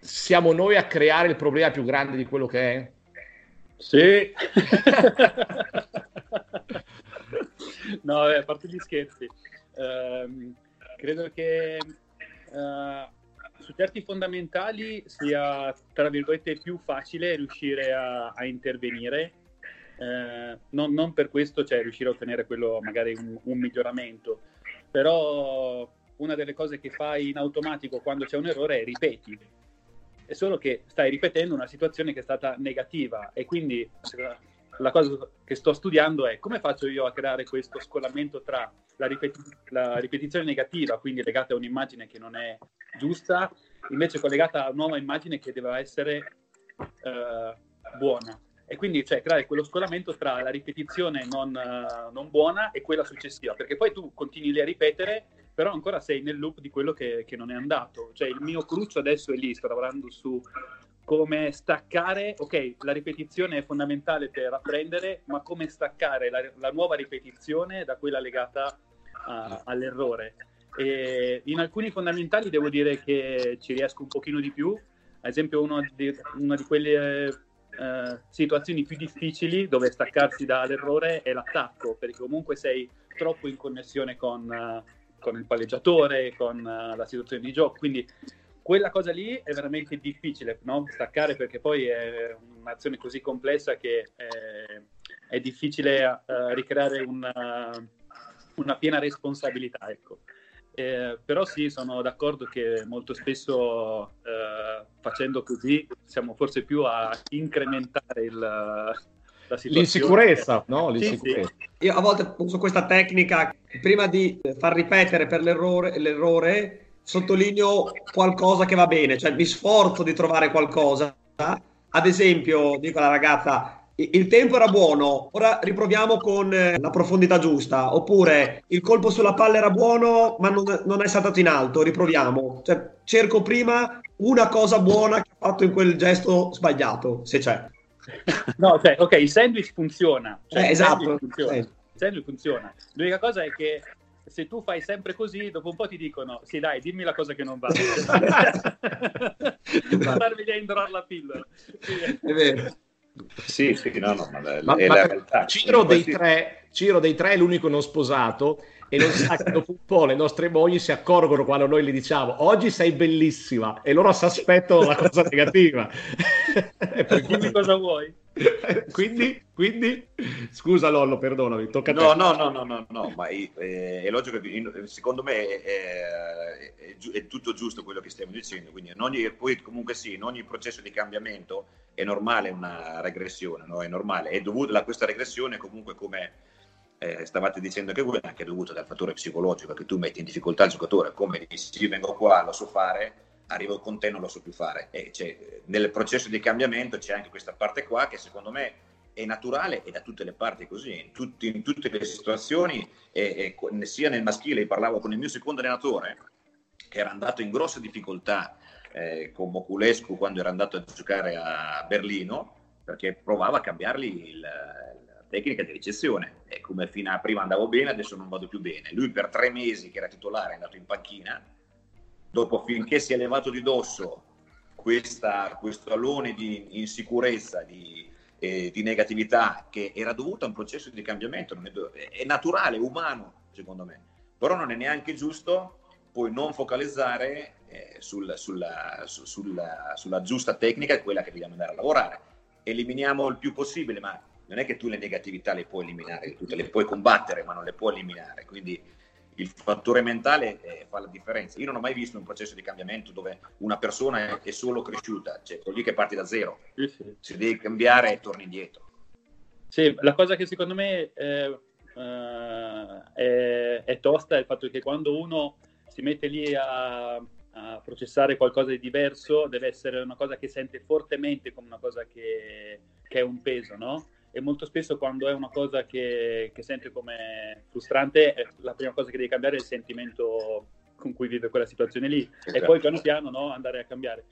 siamo noi a creare il problema più grande di quello che è? Sì. no, a parte gli scherzi, uh, credo che uh, su certi fondamentali sia, tra virgolette, più facile riuscire a, a intervenire. Uh, non, non, per questo, cioè riuscire a ottenere quello, magari un, un miglioramento, però una delle cose che fai in automatico quando c'è un errore è ripeti è solo che stai ripetendo una situazione che è stata negativa e quindi la cosa che sto studiando è come faccio io a creare questo scollamento tra la, ripeti- la ripetizione negativa, quindi legata a un'immagine che non è giusta, invece collegata a una nuova immagine che deve essere uh, buona. E quindi cioè, creare quello scollamento tra la ripetizione non, uh, non buona e quella successiva, perché poi tu continui lì a ripetere però ancora sei nel loop di quello che, che non è andato. Cioè il mio cruccio adesso è lì, sto lavorando su come staccare, ok, la ripetizione è fondamentale per apprendere, ma come staccare la, la nuova ripetizione da quella legata a, all'errore. E in alcuni fondamentali devo dire che ci riesco un pochino di più, ad esempio uno di, una di quelle eh, situazioni più difficili dove staccarsi dall'errore è l'attacco, perché comunque sei troppo in connessione con, uh, con il palleggiatore, con uh, la situazione di gioco, quindi quella cosa lì è veramente difficile no? staccare perché poi è un'azione così complessa che è, è difficile uh, ricreare una, una, piena responsabilità. Ecco. Eh, però sì, sono d'accordo che molto spesso eh, facendo così siamo forse più a incrementare il, L'insicurezza, no? L'insicurezza. Sì, sì. Io a volte uso questa tecnica, prima di far ripetere per l'errore, l'errore, sottolineo qualcosa che va bene, cioè mi sforzo di trovare qualcosa. Ad esempio, dico alla ragazza, il tempo era buono, ora riproviamo con eh, la profondità giusta, oppure il colpo sulla palla era buono ma non, non è saltato in alto, riproviamo. Cioè, cerco prima una cosa buona che ha fatto in quel gesto sbagliato, se c'è. No, cioè, ok, il sandwich funziona. Cioè, eh, esatto. Il funziona. Eh. Il sandwich funziona. L'unica cosa è che se tu fai sempre così, dopo un po' ti dicono, sì dai, dimmi la cosa che non va. Farmi a indorare la pillola. È vero. Sì, sì, no, no, ma, ma, ma la realtà. Ciro dei, tre, Ciro dei tre è l'unico non sposato e non sa che dopo un po' le nostre mogli si accorgono quando noi le diciamo oggi sei bellissima e loro si aspettano la cosa negativa. Dimmi cosa vuoi. quindi, quindi, scusa Lollo, perdonami, tocca a no, te. No, no, no, no, no, ma è, è logico che secondo me è, è, è, tutto giusto quello che stiamo dicendo, quindi ogni, poi comunque sì, in ogni processo di cambiamento è normale una regressione, no? è normale, è dovuta a questa regressione comunque come eh, stavate dicendo che voi, è anche dovuta dal fattore psicologico che tu metti in difficoltà il giocatore, come dici io vengo qua, lo so fare, arrivo con te non lo so più fare. E nel processo di cambiamento c'è anche questa parte qua che secondo me è naturale e da tutte le parti così, in, tutti, in tutte le situazioni, e, e, sia nel maschile, parlavo con il mio secondo allenatore che era andato in grossa difficoltà eh, con Moculescu quando era andato a giocare a Berlino perché provava a cambiargli il, tecnica di ricezione e come fino a prima andavo bene adesso non vado più bene. Lui per tre mesi che era titolare è andato in panchina. Dopo finché si è levato di dosso questa, questo alone di insicurezza, di, eh, di, negatività che era dovuto a un processo di cambiamento, è, è, naturale, umano secondo me, però non è neanche giusto poi non focalizzare eh, sul, sulla, su, sulla, sulla, giusta tecnica, quella che dobbiamo andare a lavorare. Eliminiamo il più possibile, ma non è che tu le negatività le puoi eliminare tutte, le puoi combattere, ma non le puoi eliminare. Quindi il fattore mentale eh, fa la differenza. Io non ho mai visto un processo di cambiamento dove una persona è solo cresciuta, cioè dire che parti da zero. Sì, sì. Se devi cambiare e torni indietro. Sì, la cosa che secondo me eh, eh, è, è, tosta è il fatto che quando uno si mette lì a, a, processare qualcosa di diverso, deve essere una cosa che sente fortemente come una cosa che, che è un peso, no? E molto spesso quando è una cosa che, che sente come frustrante, la prima cosa che devi cambiare è il sentimento con cui vive quella situazione lì esatto. e poi piano piano no, andare a cambiare.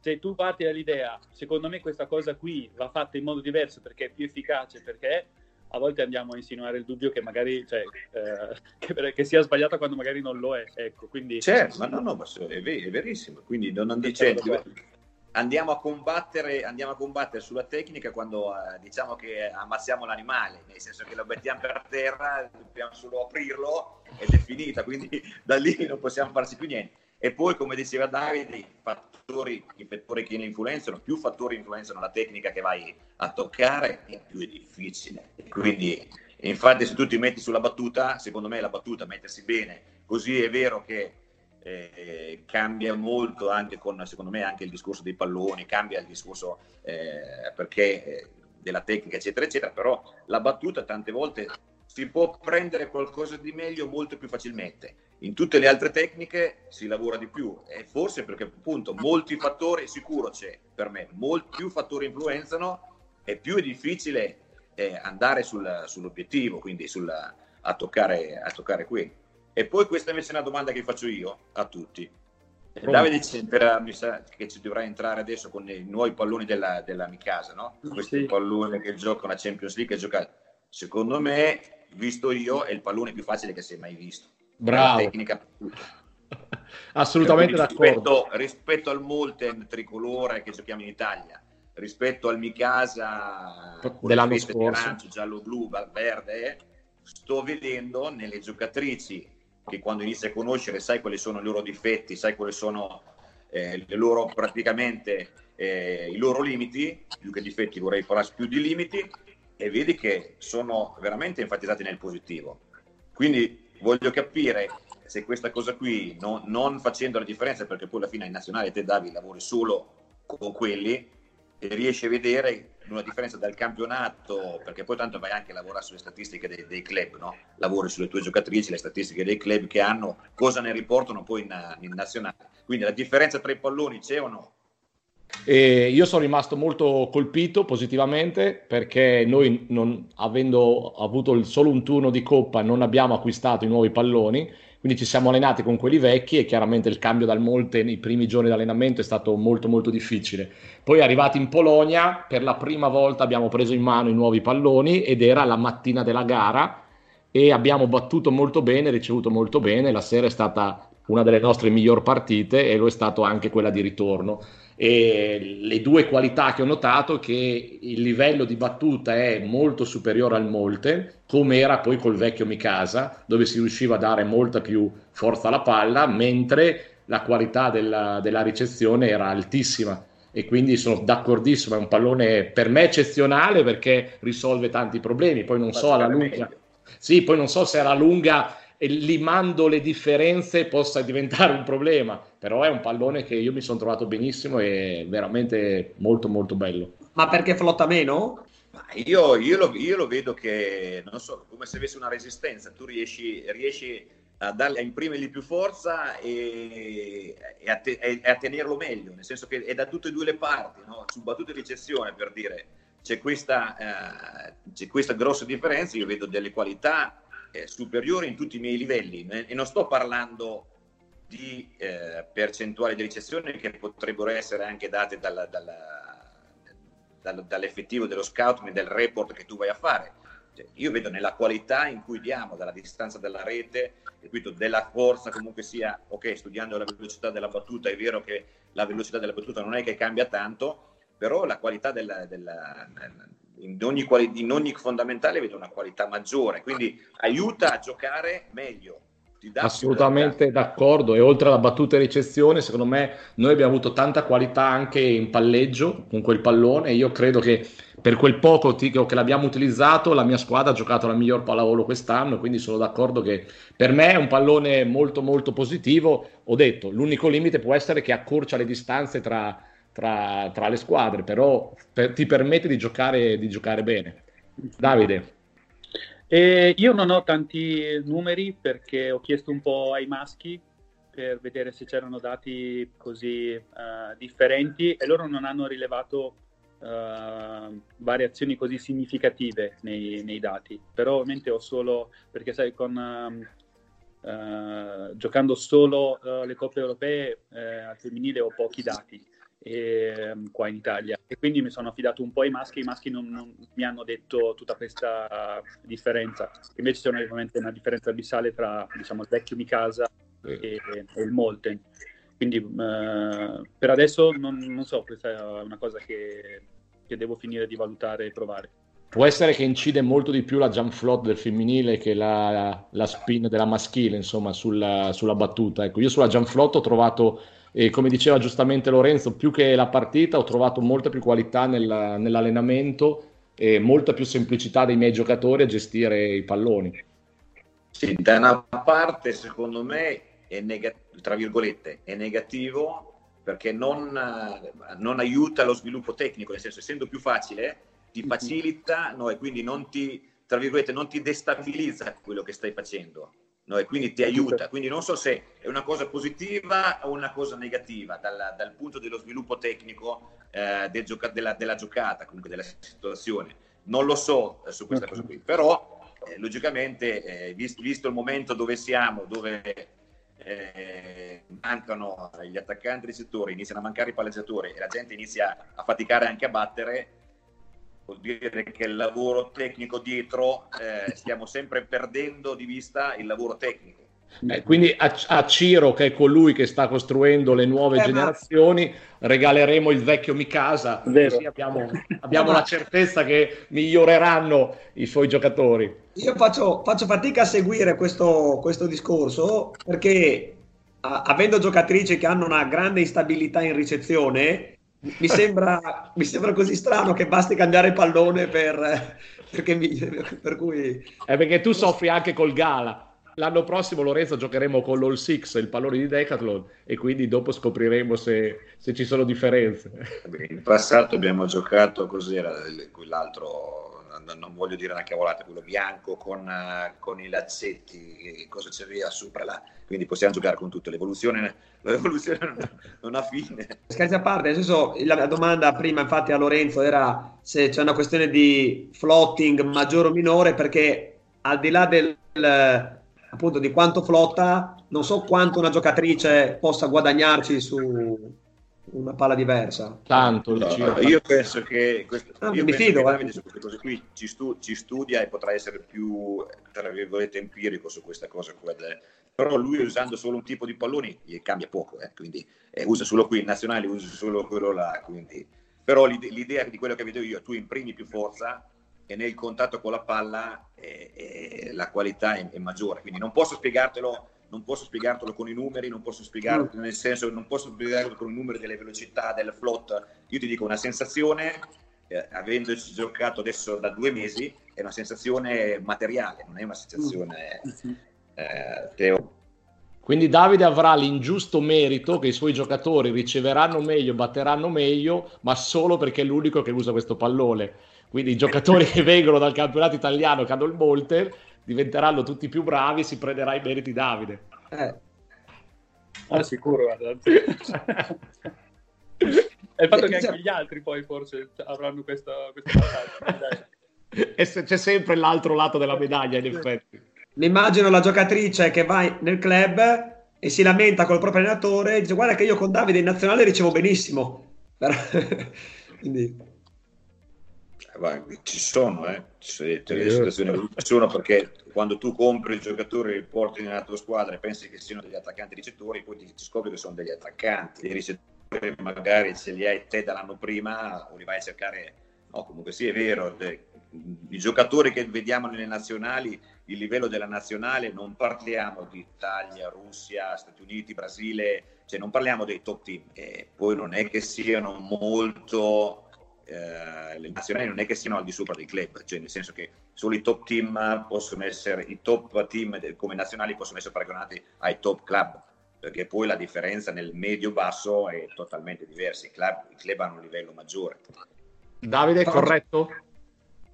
Se tu parti dall'idea, secondo me questa cosa qui va fatta in modo diverso perché è più efficace, perché a volte andiamo a insinuare il dubbio che magari cioè, eh, che, che, sia sbagliata quando magari non lo è. Ecco, quindi... Certo, ma no, no, ma è, verissimo. Quindi non, non dice, andiamo a combattere, andiamo a combattere sulla tecnica quando eh, diciamo che ammazziamo l'animale, nel senso che lo mettiamo per terra, dobbiamo solo aprirlo ed è finita, quindi da lì non possiamo farci più niente. E poi, come diceva Davide, i fattori, i fattori che ne influenzano, più fattori influenzano la tecnica che vai a toccare e più è difficile. Quindi, infatti, se tu ti metti sulla battuta, secondo me la battuta, mettersi bene, così è vero che eh, cambia molto anche con, secondo me, anche il discorso dei palloni, cambia il discorso eh, perché eh, della tecnica, eccetera, eccetera, però la battuta tante volte si può prendere qualcosa di meglio molto più facilmente. In tutte le altre tecniche si lavora di più e forse perché appunto molti fattori, sicuro c'è per me, molti più fattori influenzano e più è difficile eh, andare sul, sull'obiettivo, quindi sulla, a, toccare, a toccare qui. E poi questa invece è una domanda che faccio io a tutti. Pronto. Davide ci entrerà- mi sa che ci dovrà entrare adesso con i nuovi palloni della, della Mikasa, no? Questi palloni che giocano a Champions League. Che gioca... Secondo me, visto io, è il pallone più facile che si è mai visto. Bravo. Tecnica Assolutamente Quindi d'accordo. rispetto, rispetto al Molten tricolore che giochiamo in Italia, rispetto al le Dell'anno scorso. arancio, giallo, blu, verde, sto vedendo nelle giocatrici che quando inizi a conoscere sai quali sono i loro difetti, sai quali sono eh, le loro praticamente eh, i loro limiti, più che difetti vorrei parlare più di limiti, e vedi che sono veramente enfatizzati nel positivo. Quindi voglio capire se questa cosa qui, no- non facendo la differenza, perché poi alla fine in nazionale te Davi lavori solo con quelli e riesci a vedere una differenza dal campionato, perché poi tanto vai anche a lavorare sulle statistiche dei, dei club, no? lavori sulle tue giocatrici, le statistiche dei club che hanno, cosa ne riportano poi in, in nazionale. Quindi la differenza tra i palloni c'è o no? E io sono rimasto molto colpito positivamente perché noi, non, avendo avuto solo un turno di coppa, non abbiamo acquistato i nuovi palloni, quindi ci siamo allenati con quelli vecchi e chiaramente il cambio dal Molte nei primi giorni di allenamento è stato molto molto difficile. Poi arrivati in Polonia, per la prima volta abbiamo preso in mano i nuovi palloni ed era la mattina della gara e abbiamo battuto molto bene, ricevuto molto bene, la sera è stata una delle nostre migliori partite e lo è stato anche quella di ritorno. E le due qualità che ho notato che il livello di battuta è molto superiore al Molte, come era poi col vecchio Mikasa, dove si riusciva a dare molta più forza alla palla, mentre la qualità della, della ricezione era altissima. E quindi sono d'accordissimo, è un pallone per me eccezionale perché risolve tanti problemi. Poi non so alla lunga, sì, poi non so se alla lunga limando le differenze possa diventare un problema, però è un pallone che io mi sono trovato benissimo e veramente molto molto bello. Ma perché flotta meno? Ma Io, io lo, io lo vedo che, non so, come se avesse una resistenza, tu riesci, riesci a, dargli, a imprimergli più forza e, e a te- e a tenerlo meglio, nel senso che è da tutte e due le parti, no? su battute e ricezione per dire c'è questa, eh, c'è questa grossa differenza, io vedo delle qualità eh, superiori in tutti i miei livelli eh, e non sto parlando di eh, percentuali di ricezione che potrebbero essere anche date dalla- dalla- dal- dall'effettivo dello scouting e del report che tu vai a fare. Cioè, io vedo nella qualità in cui diamo, dalla distanza della rete, capito, della forza comunque sia, ok, studiando la velocità della battuta, è vero che la velocità della battuta non è che cambia tanto, però la qualità della, della- in, ogni quali- in ogni fondamentale vedo una qualità maggiore, quindi aiuta a giocare meglio. Assolutamente d'accordo e oltre alla battuta e ricezione, secondo me noi abbiamo avuto tanta qualità anche in palleggio con quel pallone io credo che per quel poco ti- che l'abbiamo utilizzato la mia squadra ha giocato la miglior pallavolo quest'anno, quindi sono d'accordo che per me è un pallone molto molto positivo. Ho detto, l'unico limite può essere che accorcia le distanze tra, tra- tra le squadre, però per- ti permette di giocare, di giocare bene. Davide. E io non ho tanti numeri perché ho chiesto un po' ai maschi per vedere se c'erano dati così eh, differenti e loro non hanno rilevato eh, variazioni così significative nei, nei dati. Però ovviamente ho solo, perché sai, con, eh, giocando solo eh, le coppe europee eh, al femminile ho pochi dati ehm, qua in Italia e quindi mi sono affidato un po' ai maschi, i maschi non, non mi hanno detto tutta questa differenza, invece c'è una- ovviamente una differenza abissale tra diciamo, il vecchio Mikasa e, e il Molten. Quindi eh, per adesso non, non so, questa è una cosa che, che devo finire di valutare e provare. Può essere che incide molto di più la jump float del femminile che la, la spin della maschile, insomma, sulla, sulla battuta. Ecco, io sulla jump float ho trovato, eh, come diceva giustamente Lorenzo, più che la partita, ho trovato molta più qualità nella- nell'allenamento e molta più semplicità dei miei giocatori a gestire i palloni. Sì, da una parte secondo me è negativo, tra virgolette, è negativo perché non, non aiuta lo sviluppo tecnico, nel senso essendo più facile ti facilita no, e quindi non ti, tra virgolette, non ti destabilizza quello che stai facendo no, e quindi ti aiuta. Quindi non so se è una cosa positiva o una cosa negativa dalla- dal punto dello sviluppo tecnico eh, del gioca- della, della giocata, comunque della situazione. Non lo so eh, su questa cosa qui, però eh, logicamente, eh, vis- visto il momento dove siamo, dove mancano gli attaccanti dei settori, iniziano a mancare i palleggiatori e la gente inizia a faticare anche a battere, vuol dire che il lavoro tecnico dietro eh, stiamo sempre perdendo di vista il lavoro tecnico. Eh, quindi a, a Ciro, che è colui che sta costruendo le nuove Eh, ma- generazioni, regaleremo il vecchio Mikasa, Vero. così abbiamo, abbiamo la certezza che miglioreranno i suoi giocatori. Io faccio, faccio fatica a seguire questo, questo discorso perché a- avendo giocatrici che hanno una grande instabilità in ricezione, mi sembra, mi sembra così strano che basti cambiare pallone per, perché mi- per cui... È perché tu soffri anche col Gala. L'anno prossimo, Lorenzo, giocheremo con l'All Six, il pallone di Decathlon, e quindi dopo scopriremo se, se ci sono differenze. In passato abbiamo giocato cos'era il- quell'altro, non- voglio dire una cavolata, quello bianco con, eh, con i lazzetti, che cosa c'aveva sopra là. Quindi possiamo giocare con tutto. L'evoluzione, l'evoluzione non, non ha fine. Scherzi a parte, nel senso, la la domanda prima infatti a Lorenzo era se c'è una questione di floating maggiore o minore, perché al di là del, appunto di quanto flotta, non so quanto una giocatrice possa guadagnarci su una palla diversa. Tanto No, Ciro. io penso che, questo, Ah, io mi penso fido, che eh. Davide su queste cose qui ci, stu- ci studia e potrà essere più, tra virgolette, empirico su questa cosa qua. de- Però lui usando solo un tipo di palloni gli cambia poco, eh, quindi eh, usa solo qui il nazionale, usa solo quello là. Quindi. Però l'ide- l'idea di quello che vedo io, tu imprimi più forza e nel contatto con la palla eh, eh, la qualità è, è maggiore. Quindi non posso spiegartelo non posso spiegartelo con i numeri, non posso spiegartelo nel senso, non posso spiegarlo con i numeri delle velocità, del float. Io ti dico una sensazione, eh, avendoci giocato adesso da due mesi, è una sensazione materiale, non è una sensazione eh, teorica. Quindi Davide avrà l'ingiusto merito che i suoi giocatori riceveranno meglio, batteranno meglio, ma solo perché è l'unico che usa questo pallone. Quindi i giocatori che vengono dal campionato italiano che hanno il Molter diventeranno tutti più bravi, si prenderà i meriti Davide. Eh, Ah, sicuro, guarda. È il fatto che anche gli altri poi forse avranno vantaggio. Dai. E se- c'è sempre l'altro lato della medaglia, in effetti. mi immagino la giocatrice che va nel club e si lamenta col proprio allenatore e dice guarda che io con Davide in nazionale ricevo benissimo. Quindi... Eh, ma ci sono, eh. Ci sono ci sono perché quando tu compri i giocatori e li porti nella tua squadra e pensi che siano degli attaccanti ricettori, poi ti, scopri che sono degli attaccanti. I ricettori magari ce li hai te dall'anno prima o li vai a cercare. No, comunque sì, è vero. I giocatori che vediamo nelle nazionali, il livello della nazionale, non parliamo di Italia, Russia, Stati Uniti, Brasile, cioè non parliamo dei top team. E poi non è che siano molto eh, le nazionali non è che siano al di sopra dei club, cioè nel senso che solo i top team possono essere, i top team come nazionali possono essere paragonati ai top club, perché poi la differenza nel medio-basso è totalmente diversa, i club, i club hanno un livello maggiore. Davide, corretto?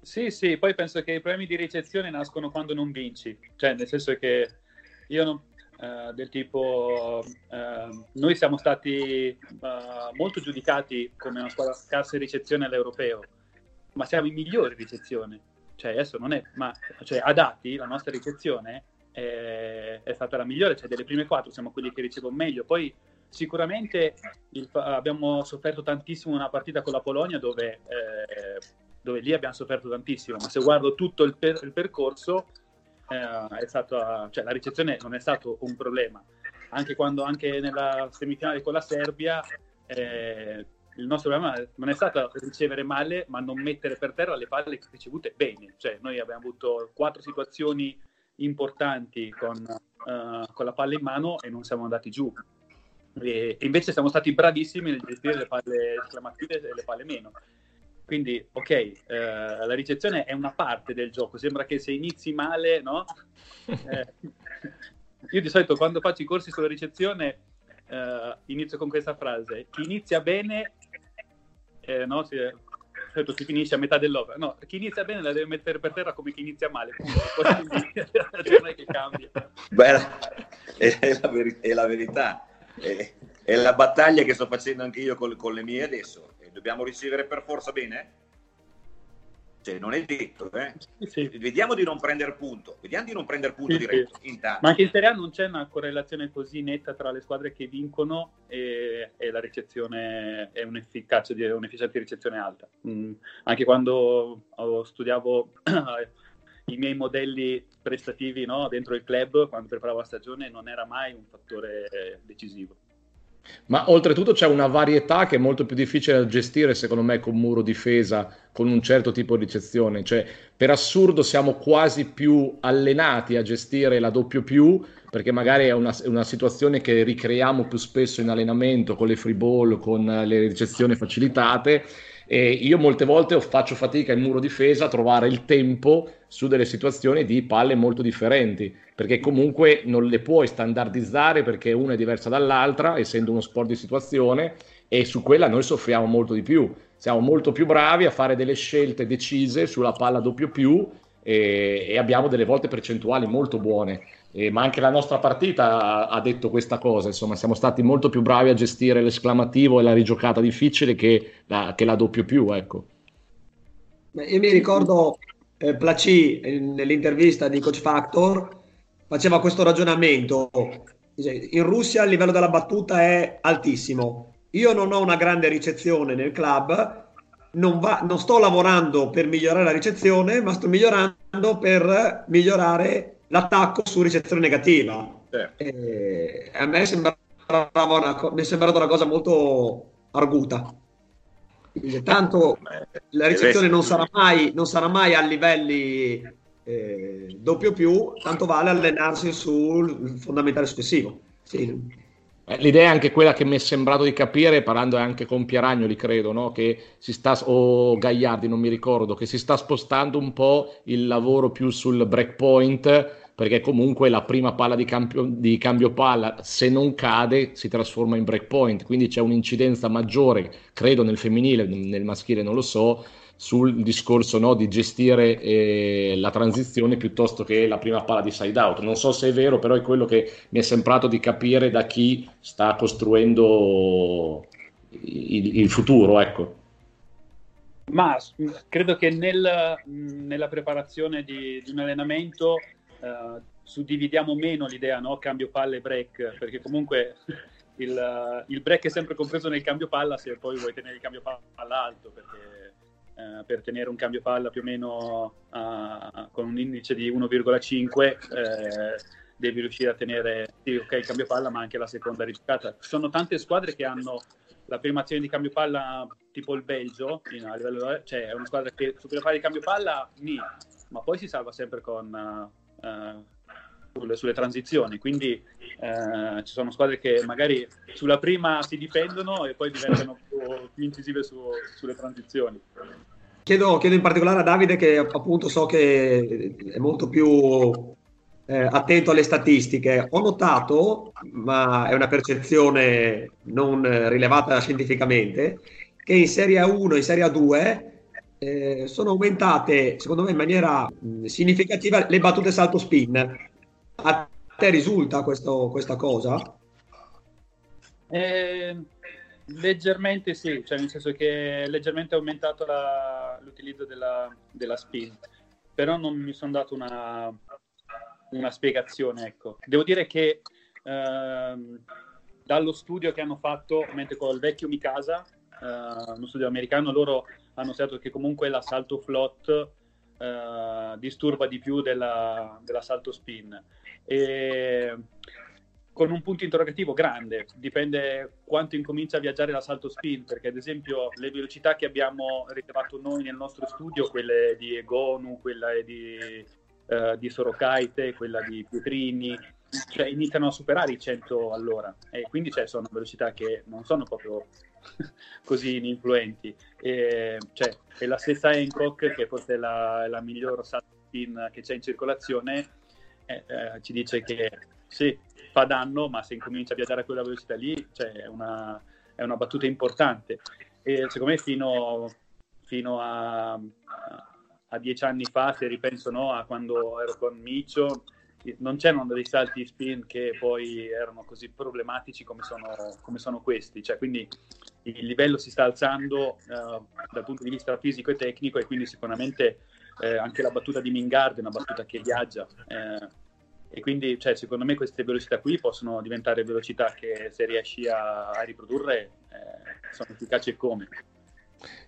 Sì, sì, poi penso che i problemi di ricezione nascono quando non vinci, cioè nel senso che io non, eh, del tipo, eh, noi siamo stati eh, molto giudicati come una squadra scarsa in ricezione all'europeo, ma siamo i migliori ricezione, cioè adesso non è, ma cioè, a dati la nostra ricezione è, è stata la migliore, cioè delle prime quattro siamo quelli che ricevono meglio, poi sicuramente il- abbiamo sofferto tantissimo una partita con la Polonia dove, eh, dove lì abbiamo sofferto tantissimo, ma se guardo tutto il, per- il percorso eh, è stato, cioè, la ricezione non è stato un problema. Anche quando anche nella semifinale con la Serbia eh, il nostro problema non è stato ricevere male, ma non mettere per terra le palle ricevute bene. Cioè, noi abbiamo avuto quattro situazioni importanti con, eh, con la palla in mano e non siamo andati giù. E, e invece siamo stati bravissimi nel gestire le palle esclamative e le palle meno. Quindi, ok, eh, la ricezione è una parte del gioco. Sembra che se inizi male, no? Eh, io di solito quando faccio i corsi sulla ricezione eh, inizio con questa frase: chi inizia bene, eh, no? Si, solito si finisce a metà dell'opera. No, chi inizia bene la deve mettere per terra come chi inizia male. quindi la ragione che cambia. Beh, è, è la, veri- è la verità, è, è la battaglia che sto facendo anche io con, con le mie adesso. E dobbiamo ricevere per forza bene? Cioè, non è detto, eh? Vediamo di non prendere punto, vediamo di non prendere punto Sì, diretto. sì. Ma anche in Serie A non c'è una correlazione così netta tra le squadre che vincono e, e la ricezione e un'efficacia di, un'efficienza di ricezione alta. Mm, Anche quando oh, studiavo i miei modelli prestativi no, dentro il club, quando preparavo la stagione, non era mai un fattore decisivo. Ma oltretutto c'è una varietà che è molto più difficile da gestire, secondo me, con muro difesa, con un certo tipo di ricezione. Cioè, per assurdo siamo quasi più allenati a gestire la doppio più, perché magari è una, una situazione che ricreiamo più spesso in allenamento con le free ball, con le ricezioni facilitate. E io molte volte faccio fatica in muro difesa a trovare il tempo su delle situazioni di palle molto differenti, perché comunque non le puoi standardizzare perché una è diversa dall'altra, essendo uno sport di situazione, e su quella noi soffriamo molto di più. Siamo molto più bravi a fare delle scelte decise sulla palla doppio più e, e abbiamo delle volte percentuali molto buone. Eh, ma anche la nostra partita ha, ha detto questa cosa, insomma, siamo stati molto più bravi a gestire l'esclamativo e la rigiocata difficile che la, che la doppio più, ecco. Io mi ricordo eh, Placi eh, nell'intervista di Coach Factor faceva questo ragionamento. In Russia il livello della battuta è altissimo. Io non ho una grande ricezione nel club, non, va- non sto lavorando per migliorare la ricezione, ma sto migliorando per migliorare l'attacco su ricezione negativa. E a me sembrava una, co- mi è sembrata una cosa molto arguta. Quindi, Tanto la ricezione non sarà mai, non sarà mai a livelli eh, doppio più, tanto vale allenarsi sul fondamentale successivo. Sì. Eh, L'idea è anche quella che mi è sembrato di capire, parlando anche con Pieragnoli, credo, no? che si sta, o Gagliardi, non mi ricordo, che si sta spostando un po' il lavoro più sul breakpoint, perché comunque la prima palla di cambio, di cambio palla, se non cade, si trasforma in breakpoint, quindi c'è un'incidenza maggiore, credo nel femminile, nel maschile non lo so, sul discorso no, di gestire eh, la transizione piuttosto che la prima palla di side out. Non so se è vero, però è quello che mi è sembrato di capire da chi sta costruendo il, il futuro, ecco. Ma credo che nel- nella preparazione di, di un allenamento eh, suddividiamo meno l'idea, no? Cambio palla e break, perché comunque il, il break è sempre compreso nel cambio palla se poi vuoi tenere il cambio palla alto, perché eh, per tenere un cambio palla più o meno con un indice di 1,5 eh, devi riuscire a tenere sì, ok, il cambio palla, ma anche la seconda rigiocata. Ci sono tante squadre che hanno la prima azione di cambio palla tipo il Belgio, a livello- cioè è una squadra che su prima fase di cambio palla, nì, ma poi si salva sempre con, sulle, sulle transizioni. Quindi eh, ci sono squadre che magari sulla prima si difendono e poi diventano più, più incisive su- sulle transizioni. Chiedo, chiedo in particolare a Davide, che appunto so che è molto più eh, attento alle statistiche. Ho notato, ma è una percezione non eh, rilevata scientificamente, che in Serie A1 e in Serie A2 eh, sono aumentate, secondo me, in maniera mh, significativa le battute salto spin. A te risulta questo- questa cosa? Eh, leggermente sì, cioè nel senso che è leggermente aumentato la- l'utilizzo della, della spin, però non mi sono dato una, una spiegazione. Ecco. Devo dire che ehm, dallo studio che hanno fatto, mentre con il vecchio Mikasa, eh, uno studio americano, loro hanno notato che comunque l'assalto flot eh, disturba di più della- dell'assalto spin. E con un punto interrogativo grande, dipende quanto incomincia a viaggiare l'assalto spin, perché ad esempio le velocità che abbiamo rilevato noi nel nostro studio, quelle di Egonu, quella di, eh, di Sorokaite, quella di Pietrini, cioè iniziano a superare i 100 all'ora e quindi cioè, sono velocità che non sono proprio così influenti. E, cioè, è la stessa Hancock, che forse è la, la miglior spin che c'è in circolazione, eh, eh, ci dice che sì, fa danno, ma se incomincia a viaggiare a quella velocità lì, cioè, è, una, è una battuta importante. E secondo me fino, fino a, a dieci anni fa, se ripenso no, a quando ero con Micio, non c'erano dei salti spin che poi erano così problematici come sono, come sono questi. Cioè, quindi il livello si sta alzando uh, dal punto di vista fisico e tecnico e quindi sicuramente eh, anche la battuta di Mingard è una battuta che viaggia eh, e quindi cioè, secondo me queste velocità qui possono diventare velocità che se riesci a, a riprodurre eh, sono efficaci come.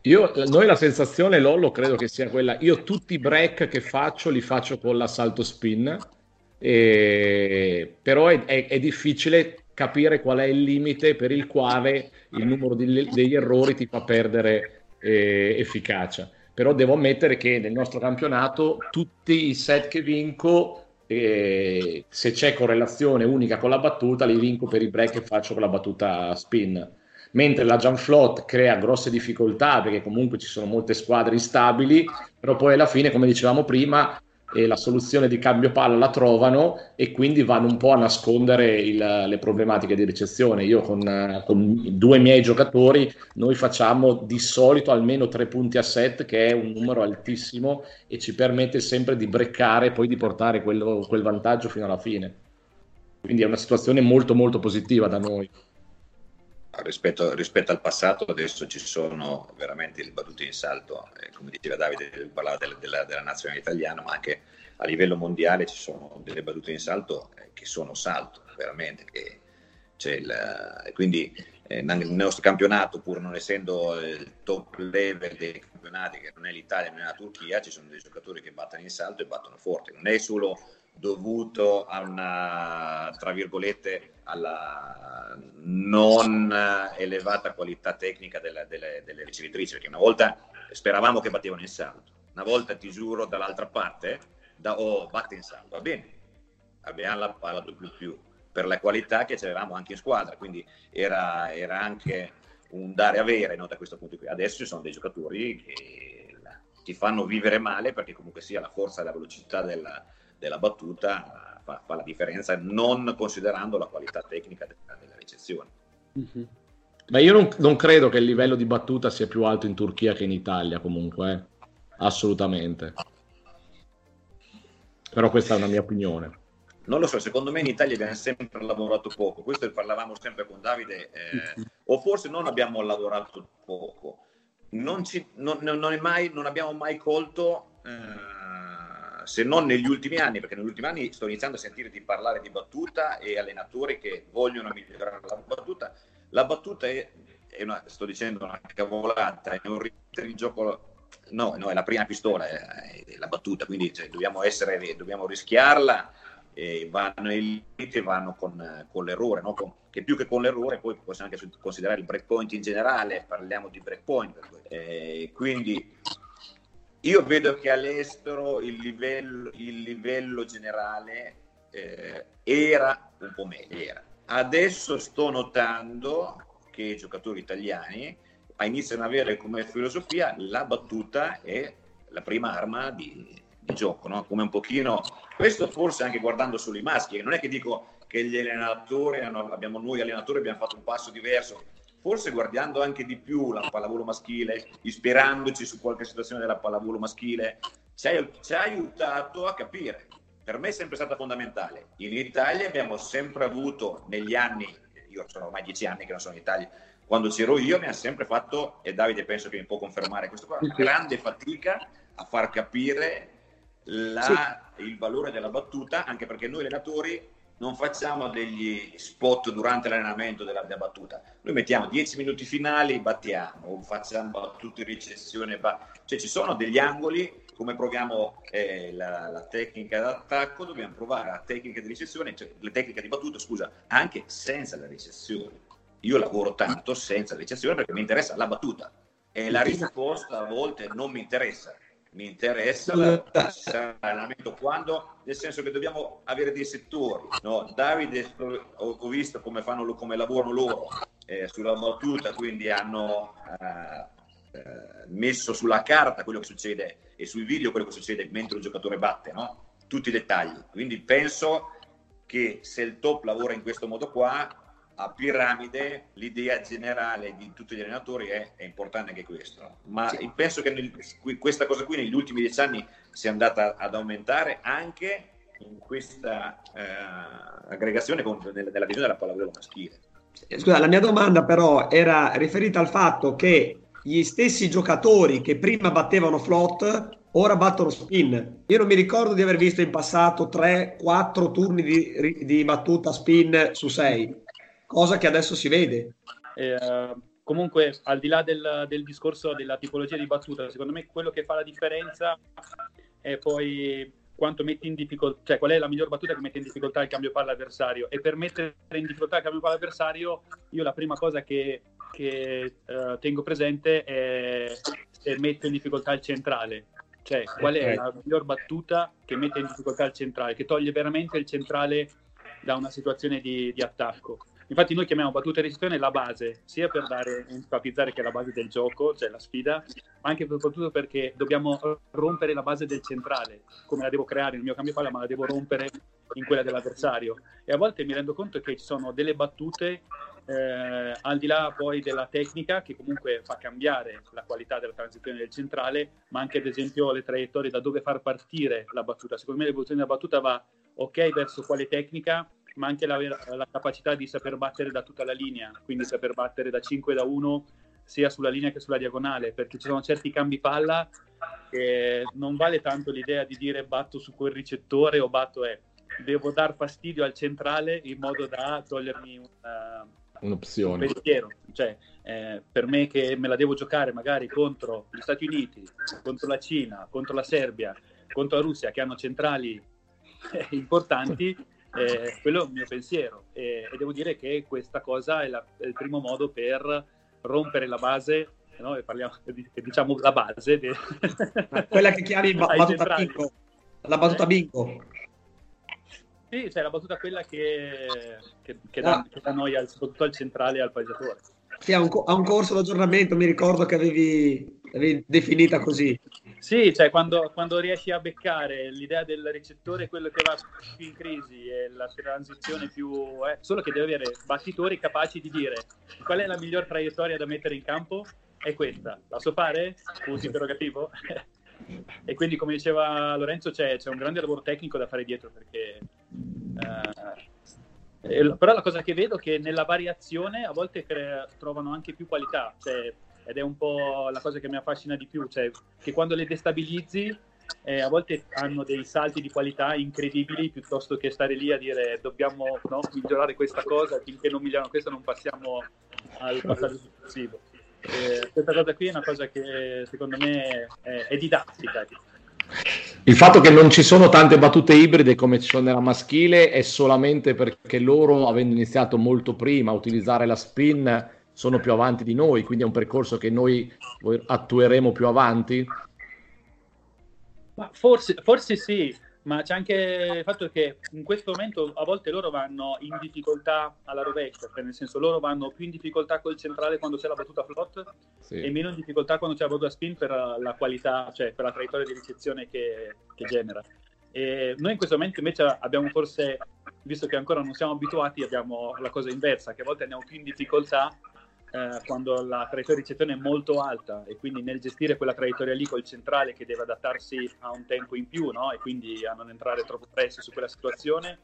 Io, noi la sensazione, Lollo, credo che sia quella. Io tutti i break che faccio li faccio con l'assalto spin, e... però è, è, è, difficile capire qual è il limite per il quale il numero di, degli errori ti fa perdere eh, efficacia. Però devo ammettere che nel nostro campionato tutti i set che vinco, eh, se c'è correlazione unica con la battuta, li vinco per i break che faccio con la battuta spin mentre la Flot crea grosse difficoltà perché comunque ci sono molte squadre instabili, però poi alla fine, come dicevamo prima, eh, la soluzione di cambio palla la trovano e quindi vanno un po' a nascondere il, le problematiche di ricezione. Io con, con, due miei giocatori, noi facciamo di solito almeno tre punti a set, che è un numero altissimo e ci permette sempre di breccare e poi di portare quello, quel vantaggio fino alla fine. Quindi è una situazione molto molto positiva da noi rispetto, rispetto, al passato adesso ci sono veramente le battute in salto, eh, come diceva Davide, parlava della, della, della, nazionale italiana, ma anche a livello mondiale ci sono delle battute in salto eh, che sono salto, veramente. Che il, quindi eh, nel nostro campionato, pur non essendo il top level dei campionati, che non è l'Italia, non è la Turchia, ci sono dei giocatori che battono in salto e battono forte. Non è solo dovuto a una, tra virgolette, alla non elevata qualità tecnica delle, delle, delle ricevitrici, perché una volta speravamo che battevano in salto, una volta ti giuro dall'altra parte, da, oh, batte in salto, va bene, abbiamo la palla più più per la qualità che avevamo anche in squadra, quindi era, era anche un dare avere no, da questo punto di vista. Adesso ci sono dei giocatori che ti fanno vivere male perché comunque sia la forza e la velocità della, della battuta fa, fa, la differenza, non considerando la qualità tecnica della, della ricezione. Mm-hmm. Ma io non, non, credo che il livello di battuta sia più alto in Turchia che in Italia, comunque, eh? assolutamente. Però questa è una mia opinione. Non lo so, secondo me in Italia abbiamo sempre lavorato poco, questo parlavamo sempre con Davide, eh, o forse non abbiamo lavorato poco, non, ci, non, non, mai, non abbiamo mai colto eh, se non negli ultimi anni, perché negli ultimi anni sto iniziando a sentire di parlare di battuta e allenatori che vogliono migliorare la battuta. La battuta è, è una, sto dicendo una cavolata, è un gioco no, no, è la prima pistola, è, è la battuta, quindi cioè, dobbiamo, essere, dobbiamo rischiarla e vanno in limite vanno con, con l'errore, no? con, che più che con l'errore poi possiamo anche considerare il breakpoint in generale, parliamo di breakpoint, eh, quindi io vedo che all'estero il livello, il livello generale eh, era un po' meglio. Era. Adesso sto notando che i giocatori italiani iniziano ad avere come filosofia la battuta è la prima arma di, di gioco, no? come un pochino, questo forse anche guardando solo i maschi, non è che dico che gli allenatori, abbiamo, noi allenatori abbiamo fatto un passo diverso, forse guardando anche di più la pallavolo maschile, ispirandoci su qualche situazione della pallavolo maschile, ci ha, ci ha aiutato a capire. Per me è sempre stata fondamentale. In Italia abbiamo sempre avuto negli anni, io sono ormai dieci anni che non sono in Italia, quando c'ero io mi ha sempre fatto, e Davide penso che mi può confermare questo qua, una grande fatica a far capire la, sì. il valore della battuta, anche perché noi allenatori non facciamo degli spot durante l'allenamento della, della battuta, noi mettiamo 10 minuti finali, battiamo, facciamo battute in recessione, ba... cioè ci sono degli angoli, come proviamo eh, la, la, tecnica d'attacco, dobbiamo provare la tecnica di recessione, cioè le tecniche di battuta, scusa, anche senza la recessione. Io lavoro tanto senza la recessione perché mi interessa la battuta e la risposta a volte non mi interessa mi interessa l'allenamento quando nel senso che dobbiamo avere dei settori no? Davide ho, visto come, fanno, come lavorano loro eh, sulla battuta quindi hanno eh, eh, messo sulla carta quello che succede e sui video quello che succede mentre il giocatore batte no? tutti i dettagli quindi penso che se il top lavora in questo modo qua a piramide l'idea generale di tutti gli allenatori è, è importante anche questo, ma sì. penso che nel, questa cosa qui negli ultimi dieci anni sia andata ad aumentare anche in questa eh, aggregazione con, nella, nella visione della pallavolo maschile. Scusa, la mia domanda però era riferita al fatto che gli stessi giocatori che prima battevano flot ora battono spin. Io non mi ricordo di aver visto in passato 3-4 turni di, di, battuta spin su 6, cosa che adesso si vede. Eh, comunque, al di là del, del, discorso della tipologia di battuta, secondo me quello che fa la differenza è poi quanto metti in difficoltà, cioè qual è la miglior battuta che mette in difficoltà il cambio palla avversario. E per mettere in difficoltà il cambio palla avversario, io la prima cosa che, che uh, tengo presente è se metto in difficoltà il centrale cioè, qual è la miglior battuta che mette in difficoltà il centrale, che toglie veramente il centrale da una situazione di, di attacco. Infatti noi chiamiamo battuta e reazione la base, sia per dare, enfatizzare che è la base del gioco, cioè la sfida, ma anche soprattutto perché dobbiamo rompere la base del centrale, come la devo creare nel mio cambio palla, ma la devo rompere in quella dell'avversario. E a volte mi rendo conto che ci sono delle battute eh, al di là poi della tecnica che comunque fa cambiare la qualità della transizione del centrale, ma anche ad esempio le traiettorie da dove far partire la battuta. Secondo me l'evoluzione della battuta va ok verso quale tecnica, ma anche la, la capacità di saper battere da tutta la linea, quindi saper battere da 5 da 1 sia sulla linea che sulla diagonale, perché ci sono certi cambi palla che non vale tanto l'idea di dire batto su quel ricettore o batto è devo dar fastidio al centrale in modo da togliermi una, un'opzione. Un pensiero, cioè eh, per me che me la devo giocare magari contro gli Stati Uniti, contro la Cina, contro la Serbia, contro la Russia che hanno centrali eh, importanti, eh, quello è il mio pensiero e, e, devo dire che questa cosa è, la, è, il primo modo per rompere la base, no? e parliamo, diciamo la base. De... Quella che chiami battuta bingo. La battuta bingo. Sì, cioè la battuta quella che, che, che, dà, ah. che dà noia soprattutto al centrale e al paesatore. Sì, ha un, ha un corso d'aggiornamento, mi ricordo che avevi definita così. Sì, cioè quando, quando, riesci a beccare l'idea del ricettore, quello che va più in crisi e la transizione più... Eh, solo che deve avere battitori capaci di dire qual è la miglior traiettoria da mettere in campo, è questa. La so fare? Punto interrogativo. e quindi come diceva Lorenzo c'è, c'è, un grande lavoro tecnico da fare dietro perché eh, però la cosa che vedo è che nella variazione a volte crea, trovano anche più qualità cioè, ed è un po' la cosa che mi affascina di più cioè che quando le destabilizzi eh, a volte hanno dei salti di qualità incredibili piuttosto che stare lì a dire dobbiamo no, migliorare questa cosa finché non migliorano questa non passiamo al passaggio successivo eh, questa cosa qui è una cosa che secondo me è, è didattica. Il fatto che non ci sono tante battute ibride come ci sono nella maschile è solamente perché loro, avendo iniziato molto prima a utilizzare la spin, sono più avanti di noi, quindi è un percorso che noi attueremo più avanti? Ma forse, forse sì, ma c'è anche il fatto che in questo momento a volte loro vanno in difficoltà alla rovescia, cioè nel senso loro vanno più in difficoltà col centrale quando c'è la battuta flot sì. e meno in difficoltà quando c'è la battuta spin per la qualità, cioè per la traiettoria di ricezione che, che genera. E noi in questo momento invece abbiamo forse, visto che ancora non siamo abituati, abbiamo la cosa inversa, che a volte andiamo più in difficoltà eh, quando la traiettoria di ricezione è molto alta e quindi nel gestire quella traiettoria lì col centrale che deve adattarsi a un tempo in più no? e quindi a non entrare troppo presto su quella situazione,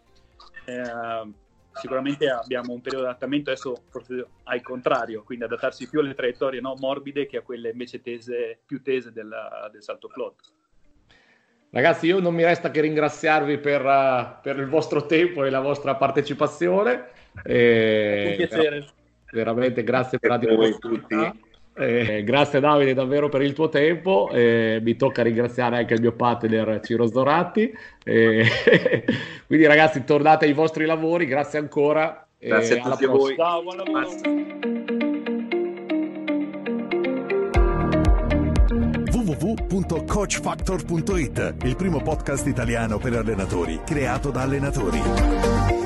eh, sicuramente abbiamo un periodo di adattamento adesso forse al contrario, quindi adattarsi più alle traiettorie no? morbide che a quelle invece tese, più tese della, del salto flot. Ragazzi, io non mi resta che ringraziarvi per, uh, per il vostro tempo e la vostra partecipazione. E... Un piacere. Veramente grazie per la disponibilità. Eh, grazie Davide davvero per il tuo tempo, eh, mi tocca ringraziare anche il mio partner Ciro Sdoratti, eh, quindi ragazzi tornate ai vostri lavori, grazie ancora. Grazie a tutti voi. Ciao, buon lavoro. www.coachfactor.it, il primo podcast italiano per allenatori, creato da allenatori.